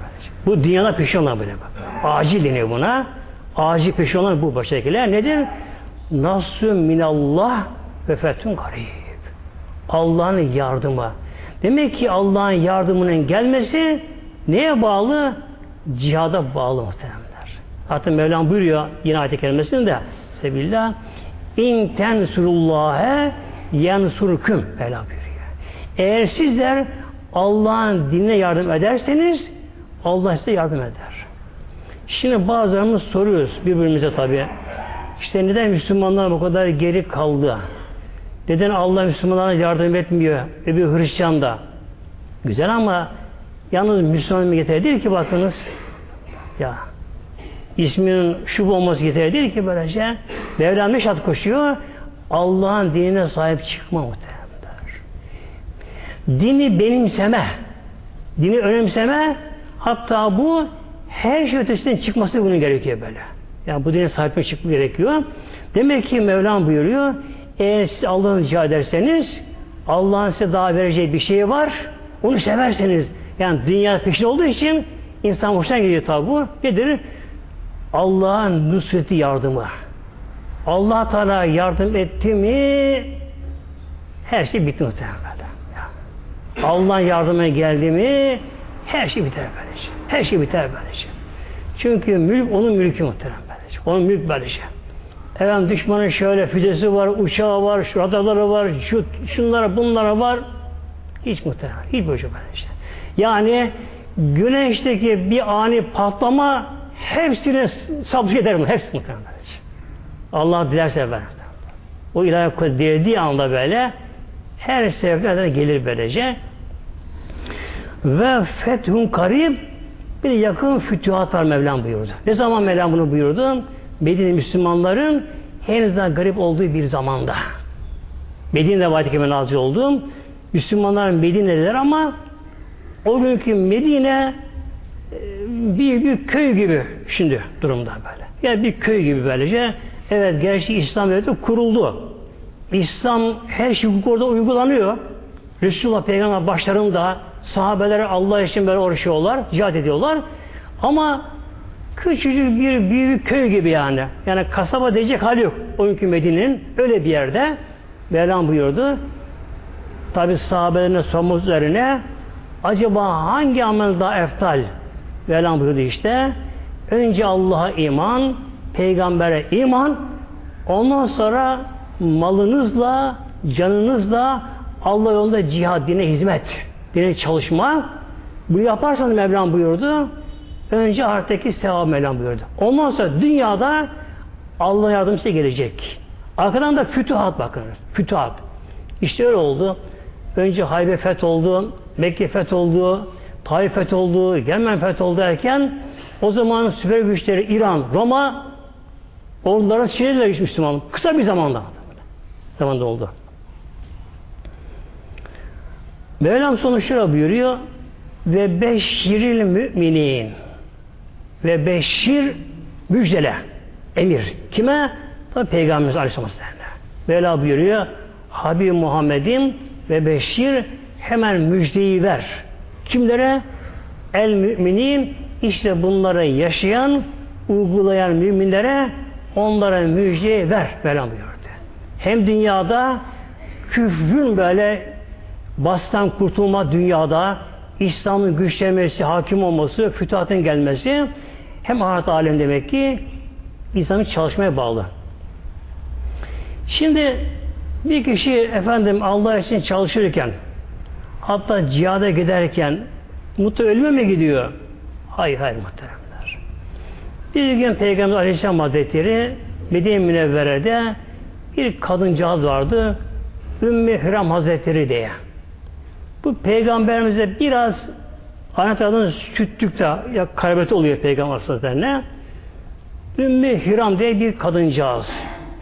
Bu dünyada peşinler böyle. Acil deniyor buna. Acil peşinler bu baştakiler. Nedir? Nasü minallah ve fethün garib. Allah'ın yardımı. Demek ki Allah'ın yardımının gelmesi neye bağlı? Cihada bağlı muhtemelenler. Hatta Mevlam buyuruyor yine ayet-i kerimesinde Sebillah İn tensurullâhe yensurküm Mevla buyuruyor. Eğer sizler Allah'ın dinine yardım ederseniz Allah size yardım eder. Şimdi bazılarımız soruyoruz birbirimize tabi. İşte neden Müslümanlar bu kadar geri kaldı? Neden Allah Müslümanlara yardım etmiyor? Bir Hristiyan da. Güzel ama yalnız Müslüman yeterli değil ki bakınız. Ya isminin şu olması yeterli değil ki böylece. Mevlam ne şart koşuyor? Allah'ın dinine sahip çıkma muhtemelen. Dini benimseme, dini önemseme, hatta bu her şey ötesinden çıkması bunun gerekiyor böyle. Yani bu dine sahip çıkma gerekiyor. Demek ki Mevlam buyuruyor, eğer siz Allah'ı rica ederseniz, Allah'ın size daha vereceği bir şey var, onu severseniz, yani dünya peşin olduğu için insan hoşuna gidiyor tabi bu. Nedir? Allah'ın nusreti yardımı. Allah Teala yardım etti mi her şey bitti muhtemelen. Allah'ın yardımına geldi mi her şey biter böylece. Her şey biter böylece. Çünkü mülk onun mülkü muhtemelen böylece. Onun mülk böylece. Efendim düşmanın şöyle füzesi var, uçağı var, şu radarları var, şu, şunlara bunlara var. Hiç muhtemelen. Hiç böyle böylece. Yani güneşteki bir ani patlama hepsine sabır eder mi? Hepsi muhtemelen. Allah dilerse ben. O ilahi kudret dilediği anda böyle her sebeplerden gelir böylece. Ve fethun karib bir yakın fütühat var Mevlam buyurdu. Ne zaman Mevlam bunu buyurdu? Medine Müslümanların henüz daha garip olduğu bir zamanda. Medine'de vahid-i nazil oldu. Müslümanlar Medine'deler ama o günkü Medine bir, bir köy gibi şimdi durumda böyle. Yani bir köy gibi böylece. Evet gerçi İslam devleti kuruldu. İslam her şey orada uygulanıyor. Resulullah Peygamber başlarında sahabeleri Allah için böyle uğraşıyorlar, cihat ediyorlar. Ama küçücük bir büyük köy gibi yani. Yani kasaba diyecek hali yok. O günkü Medine'nin öyle bir yerde Mevlam buyurdu. Tabi sahabelerine sormamız üzerine acaba hangi amel daha eftal? Mevlam buyurdu işte. Önce Allah'a iman, peygambere iman, ondan sonra malınızla, canınızla Allah yolunda cihad, dine hizmet, dine çalışma. Bunu yaparsanız Mevlam buyurdu. Önce ahiretteki sevap Mevlam buyurdu. Ondan sonra dünyada Allah yardımcısı gelecek. Arkadan da fütuhat bakınız. Fütuhat. İşte öyle oldu. Önce Haybe feth oldu, Mekke feth oldu, Taif feth oldu, Yemen feth oldu derken o zaman süper güçleri İran, Roma ordulara çevirdiler Müslüman. Kısa bir zamanda zamanda oldu. Mevlam sonu şura buyuruyor ve beşiril müminin ve beşir müjdele emir. Kime? Tabi Peygamberimiz Aleyhisselam Mevla buyuruyor Habib Muhammed'in ve beşir hemen müjdeyi ver. Kimlere? El müminin işte bunları yaşayan, uygulayan müminlere onlara müjdeyi ver. Mevla buyuruyor hem dünyada küfrün böyle bastan kurtulma dünyada İslam'ın güçlenmesi, hakim olması, fütuhatın gelmesi hem ahiret alem demek ki insanın çalışmaya bağlı. Şimdi bir kişi efendim Allah için çalışırken hatta cihada giderken mutlu ölüme mi gidiyor? Hayır hayır muhteremler. Bir gün Peygamber Aleyhisselam Hazretleri Medine Münevvere'de bir kadıncağız vardı. Ümmü Hüram Hazretleri diye. Bu peygamberimize biraz anahtardan süttükte ya kaybeti oluyor peygamber hazretlerine. Ümmü Hüram diye bir kadıncağız.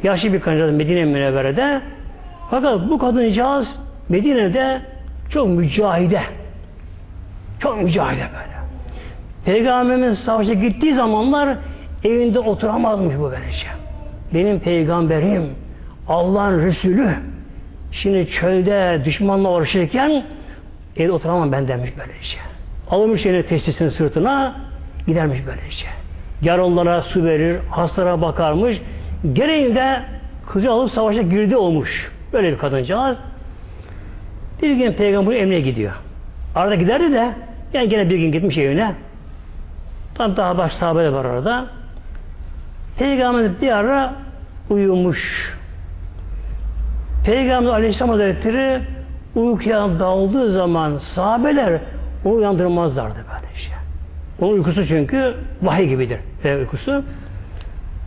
Yaşlı bir kadıncağız Medine Münevvere'de. Fakat bu kadıncağız Medine'de çok mücahide. Çok mücahide böyle. Peygamberimiz savaşa gittiği zamanlar evinde oturamazmış bu böylece. Benim peygamberim Allah'ın Resulü şimdi çölde düşmanla uğraşırken evde oturamam ben demiş böylece. almış eline testisini sırtına gidermiş böylece. Yaralılara su verir, hastalara bakarmış. Gereğinde kızı alıp savaşa girdi olmuş. Böyle bir kadıncağız. Bir gün peygamber emre gidiyor. Arada giderdi de yani gene bir gün gitmiş evine. Tam daha baş sahabe var orada. Peygamber bir ara uyumuş. Peygamber Aleyhisselam Hazretleri uykuya daldığı zaman sahabeler onu uyandırmazlardı böyle. Onun uykusu çünkü vahiy gibidir. Ve uykusu.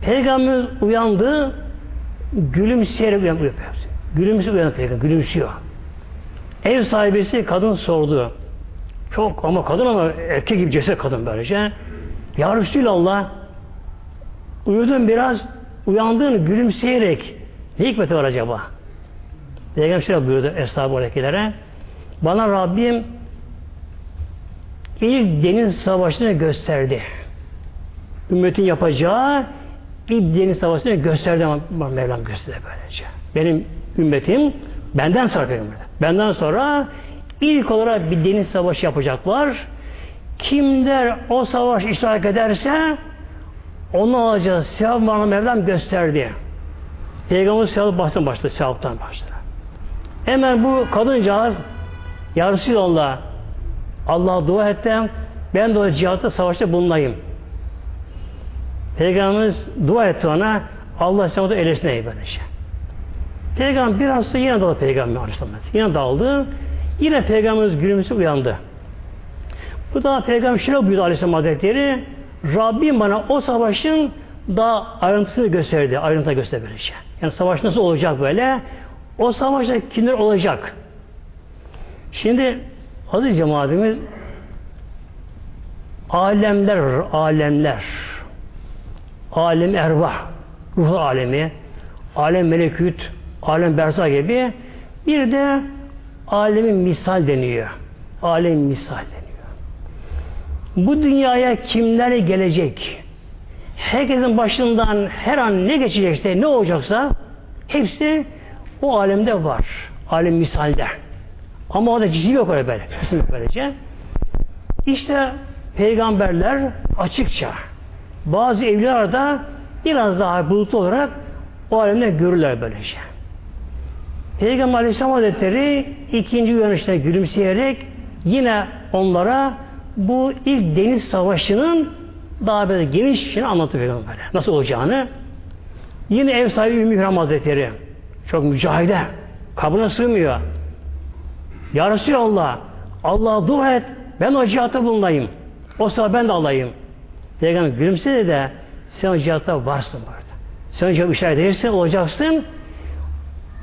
Peygamber uyandı gülümseyerek uyanıyor. Gülümsüyor uyanıyor peygamber. Gülümsüyor. Ev sahibesi kadın sordu. Çok ama kadın ama erkek gibi ceset kadın böylece. Ya Resulallah uyudun biraz uyandın gülümseyerek ne hikmeti var acaba? Peygamber şöyle buyurdu Aleyhilere. Bana Rabbim ilk deniz savaşını gösterdi. Ümmetin yapacağı ilk deniz savaşını gösterdi ama Mevlam gösterdi böylece. Benim ümmetim benden sonra benden sonra ilk olarak bir deniz savaşı yapacaklar. Kimler o savaş iştirak ederse onu alacağı sevap bana Mevlam gösterdi. Peygamber sevap baştan başladı, sevaptan başladı. Hemen bu kadıncağız Ya Resulallah Allah'a dua ettim. Ben de o cihatta savaşta bulunayım. Peygamberimiz dua etti ona. Allah sen orada elesine böyle şey. Peygamber biraz sonra yine daldı Peygamber Aleyhisselam. Yine daldı. Yine Peygamberimiz gülümsü uyandı. Bu da Peygamber şöyle buyurdu Aleyhisselam Hazretleri. Rabbim bana o savaşın daha ayrıntısını gösterdi. Ayrıntı gösterdi şey. Yani savaş nasıl olacak böyle? O savaşta kimler olacak? Şimdi aziz cemaatimiz alemler, alemler, alem ervah, ruh alemi, alem meleküt, alem berza gibi bir de alemin misal deniyor. Alem misal deniyor. Bu dünyaya kimler gelecek? Herkesin başından her an ne geçecekse, ne olacaksa hepsi o alemde var. Alem misalde. Ama orada cisim yok öyle böyle. Cisim böylece. İşte peygamberler açıkça bazı evliler de biraz daha bulutlu olarak o alemde görürler böylece. Peygamber Aleyhisselam Hazretleri ikinci uyanışta gülümseyerek yine onlara bu ilk deniz savaşının daha böyle geniş şeyini anlatıyor Peygamber. Nasıl olacağını. Yine ev sahibi Ümmü Hüram Hazretleri çok mücahide. Kabına sığmıyor. Ya Resulallah Allah'a dua et ben o cihatta bulunayım. O sıra ben de alayım. Peygamber gülümsedi de sen o cihatta varsın burada. Sen o cihatta işaret edersin olacaksın.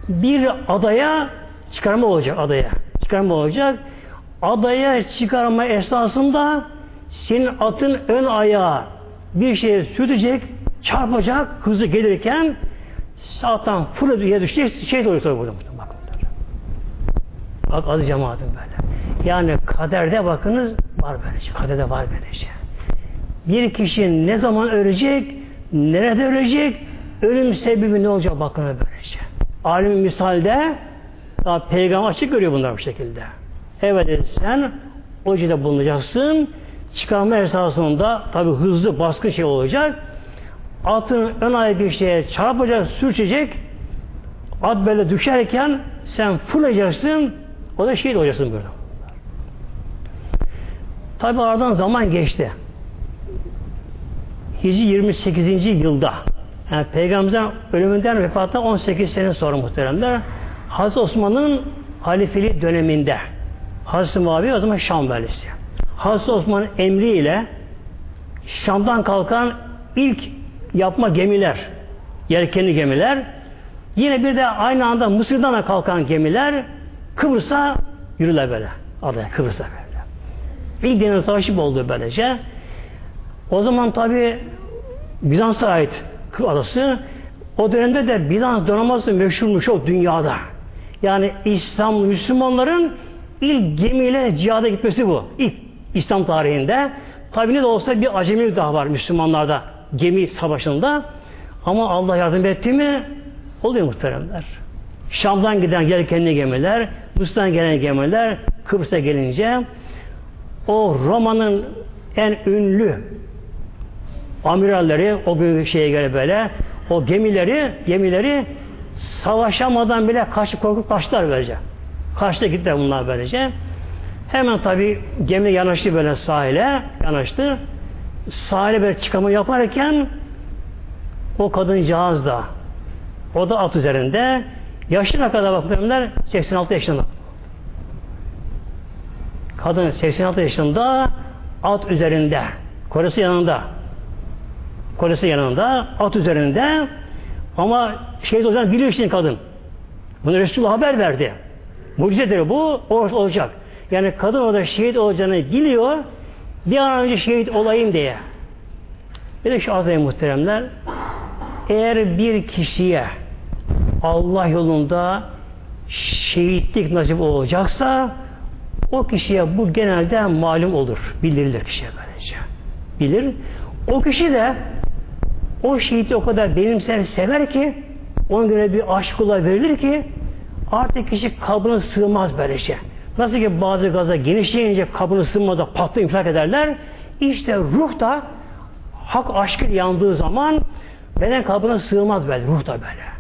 Bir adaya çıkarma olacak adaya. Çıkarma olacak. Adaya çıkarma esnasında senin atın ön ayağı bir şeye sürtecek, çarpacak hızlı gelirken sağdan fırladı diye düşecek şey oluyor sonra burada. Bakın. Bak adı cemaatim böyle. Yani kaderde bakınız var böylece. Kaderde var böylece. Bir kişi ne zaman ölecek, nerede ölecek, ölüm sebebi ne olacak bakın böylece. Alim misalde daha peygamber açık görüyor bunlar bu şekilde. Evet sen o cilde bulunacaksın. Çıkarma esasında tabi hızlı baskın şey olacak. Atın ön ayağı bir şeye çarpacak, sürçecek. At böyle düşerken sen fırlayacaksın. O da şehit olacaksın böyle. Tabi aradan zaman geçti. Hicri 28. yılda yani Peygamberimizin ölümünden vefatından 18 sene sonra muhteremler Hazreti Osman'ın halifeli döneminde Hazreti Muaviye o zaman Şam valisi. Hazreti Osman'ın emriyle Şam'dan kalkan ilk yapma gemiler, yelkenli gemiler, yine bir de aynı anda Mısır'dan da kalkan gemiler Kıbrıs'a yürüler böyle. Adaya Kıbrıs'a böyle. İlk deniz savaşı oldu böylece. O zaman tabi Bizans'a ait adası o dönemde de Bizans donanması meşhurmuş o dünyada. Yani İslam Müslümanların ilk gemiyle cihada gitmesi bu. İlk İslam tarihinde. Tabi ne de olsa bir acemi daha var Müslümanlarda gemi savaşında. Ama Allah yardım etti mi oluyor muhteremler. Şam'dan giden yelkenli gemiler, Mısır'dan gelen gemiler Kıbrıs'a gelince o Roma'nın en ünlü amiralleri o gün şeye göre böyle o gemileri gemileri savaşamadan bile kaçıp korkup kaçtılar böylece. Kaçtı gittiler bunlar böylece. Hemen tabi gemi yanaştı böyle sahile yanaştı. Sahile böyle çıkama yaparken o kadıncağız da o da at üzerinde yaşına kadar bakmıyorlar 86 yaşında. Kadın 86 yaşında at üzerinde korası yanında kolesi yanında, at üzerinde ama şehit olacağını biliyor şimdi kadın. Bunu Resulullah haber verdi. Mucizedir bu, olacak. Yani kadın orada şehit olacağını biliyor, bir an önce şehit olayım diye. Bir de şu azayı muhteremler, eğer bir kişiye Allah yolunda şehitlik nasip olacaksa o kişiye bu genelde malum olur. Bildirilir kişiye böylece. Bilir. O kişi de o şehiti o kadar benimser, sever ki onun göre bir aşkla verilir ki artık kişi kabına sığmaz böyle şey. Nasıl ki bazı gaza genişleyince kabına sığmada patlı infilak ederler. İşte ruh da hak aşkı yandığı zaman beden kabına sığmaz böyle. Ruh da böyle.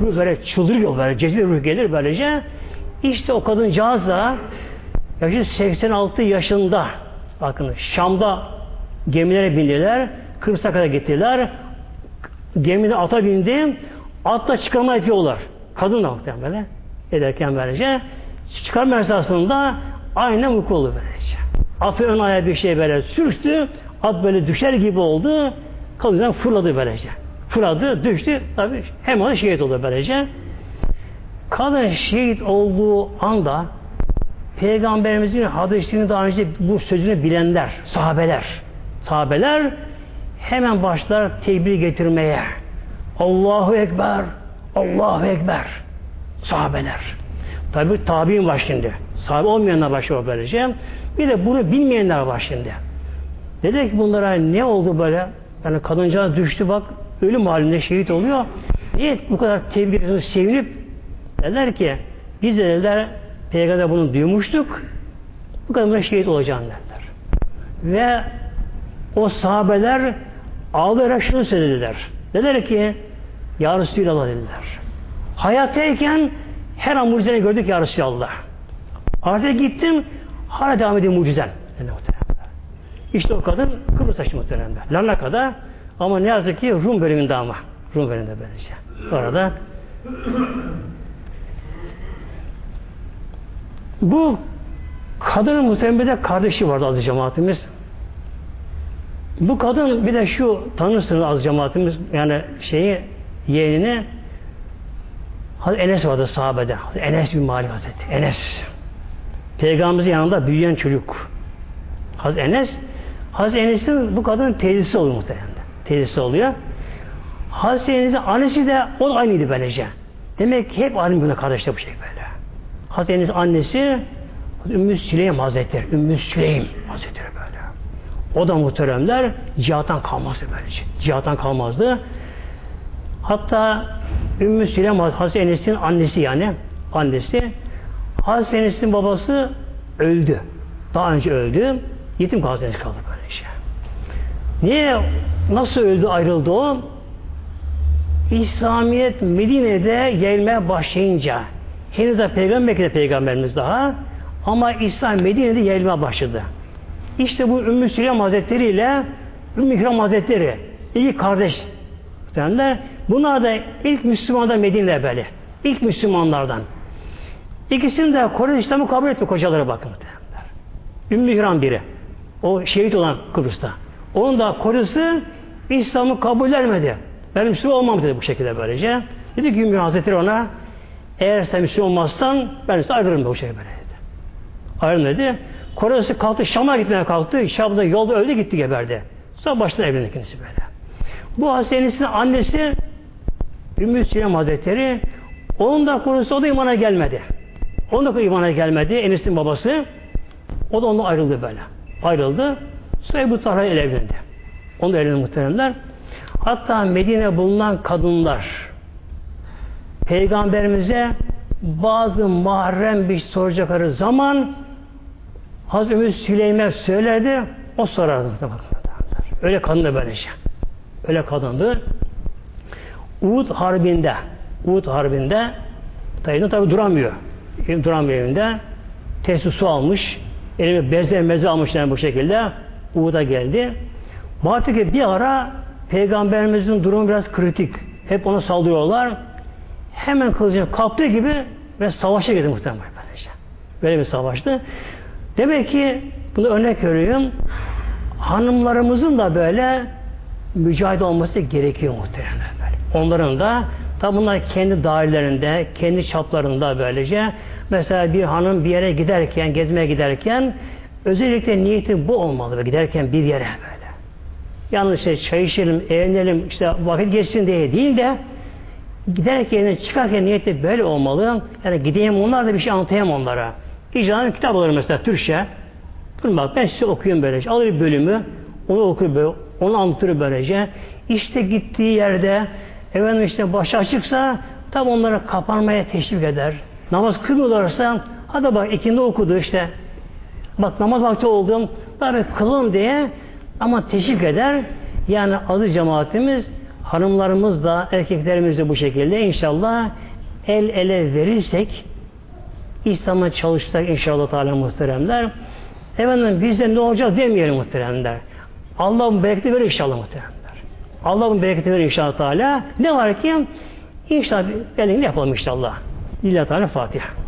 Ruh böyle çıldırıyor böyle. Cezbe ruh gelir böylece. İşte o kadıncağız da yaşı 86 yaşında bakın Şam'da gemilere bindiler. Kıbrıs'a kadar gittiler gemide ata bindi. Atla çıkarma yapıyorlar. Kadın da muhtemelen ederken böylece. Çıkarma esasında aynen vuku oldu böylece. Atı ön ayağı bir şey böyle sürçtü. At böyle düşer gibi oldu. Kadından fırladı böylece. Fırladı, düştü. Tabi hemen şehit oldu böylece. Kadın şehit olduğu anda Peygamberimizin hadisini daha önce bu sözünü bilenler, sahabeler, sahabeler hemen başlar tekbir getirmeye. Allahu Ekber, Allahu Ekber. Sahabeler. Tabi tabi'in var şimdi. Sahabe olmayanlar başlıyor böylece. Bir de bunu bilmeyenler var şimdi. Dedi ki bunlara ne oldu böyle? Yani kadıncağız düştü bak ölüm halinde şehit oluyor. Niye bu kadar tebrik sevinip dediler ki biz de dediler peygamber bunu duymuştuk bu kadar şehit olacağını dediler. Ve o sahabeler ağlayarak şunu söylediler. Dediler ki Ya Resulallah dediler. Hayattayken her an mucizeni gördük Ya Resulallah. Artık gittim hala devam ediyor mucizen. İşte o kadın Kıbrıs taşı muhteremler. Larnaka'da ama ne yazık ki Rum bölümünde ama. Rum bölümünde böylece. Orada bu kadının muhteremde kardeşi vardı aziz cemaatimiz. Bu kadın bir de şu tanırsınız az cemaatimiz yani şeyi yeğenini Hazreti Enes vardı sahabede. Enes bin Malik Hazreti. Enes. Peygamberimizin yanında büyüyen çocuk. Hazreti Enes Hazreti Enes'in bu kadının teyzesi oluyor muhtemelen. Teyzesi oluyor. Hazreti Enes'in annesi de o da aynıydı böylece. Demek ki hep alim böyle kardeşler bu şey böyle. Hazreti Enes annesi Ümmü Süleym Hazretleri. Ümmü Süleym Hazretleri böyle. O da muhteremler cihattan kalmazdı böylece. Cihattan kalmazdı. Hatta Ümmü Süleyman Hazreti Enes'in annesi yani annesi Hazreti Enes'in babası öldü. Daha önce öldü. Yetim kaldı kaldı böylece. Niye? Nasıl öldü ayrıldı o? İslamiyet Medine'de yayılmaya başlayınca henüz de peygamber de peygamberimiz daha ama İslam Medine'de yayılmaya başladı. İşte bu Ümmü Süleyman Hazretleri ile Ümmü İkram Hazretleri iki kardeş derler. Bunlar da ilk Müslümanlar Medine'de böyle. İlk Müslümanlardan. İkisini de Kore İslam'ı kabul etti kocaları bakın. Derler. Ümmü İkram biri. O şehit olan Kıbrıs'ta. Onun da Kore'si İslam'ı kabul etmedi. Ben Müslüman olmam dedi bu şekilde böylece. Dedi ki Ümmü Hazretleri ona eğer sen Müslüman olmazsan ben size ayrılırım bu şekilde böyle dedi. Ayrılın dedi. Koresi kalktı Şam'a gitmeye kalktı. Şam'da yolda öldü gitti geberdi. Sonra başına evlendi kendisi böyle. Bu Hasen'in annesi Ümmü Süleyman Hazretleri onun da konusu o da imana gelmedi. Onun da imana gelmedi. Enes'in babası. O da ondan ayrıldı böyle. Ayrıldı. Sonra bu Talha ile evlendi. Onu da evlendi muhteremler. Hatta Medine bulunan kadınlar Peygamberimize bazı mahrem bir soracakları zaman Hazreti Ömür Süleyman söylerdi, o sorardı. Öyle kadındı böylece. Öyle kadındı. Uhud Harbi'nde Uhud Harbi'nde tabi tabi duramıyor. Duramıyor evinde. Testi almış. Elime bezle meze almışlar bu şekilde. Uhud'a geldi. Baktı ki bir ara Peygamberimizin durumu biraz kritik. Hep ona saldırıyorlar. Hemen kılıcını kaptığı gibi ve savaşa girdi muhtemelen. Böylece. Böyle bir savaştı. Demek ki bunu örnek veriyorum. Hanımlarımızın da böyle mücadele olması gerekiyor muhtemelen böyle. Onların da tabi bunlar kendi dairelerinde, kendi çaplarında böylece mesela bir hanım bir yere giderken, gezmeye giderken özellikle niyeti bu olmalı. Giderken bir yere böyle. Yalnız işte çay içelim, eğlenelim, işte vakit geçsin diye değil de giderken, çıkarken niyeti böyle olmalı. Yani gideyim onlar da bir şey anlatayım onlara. İcranın kitap alırım mesela Türkçe. Dur bak ben size okuyayım böylece. Alır bir bölümü, onu okur böyle, onu anlatır böylece. İşte gittiği yerde efendim işte başı açıksa tam onlara kapanmaya teşvik eder. Namaz kılmıyorlarsa hadi bak ikindi okudu işte. Bak namaz vakti oldum. Bari kılın diye ama teşvik eder. Yani aziz cemaatimiz hanımlarımız da erkeklerimiz de bu şekilde inşallah el ele verirsek İslam'a çalışsak inşallah Teala muhteremler. Efendim bizde ne olacak demeyelim muhteremler. Allah'ın bereketi verir inşallah muhteremler. Allah'ın bereketi verir inşallah Teala. Ne var ki? İnşallah elini yapalım inşallah. Lillahi Teala Fatiha.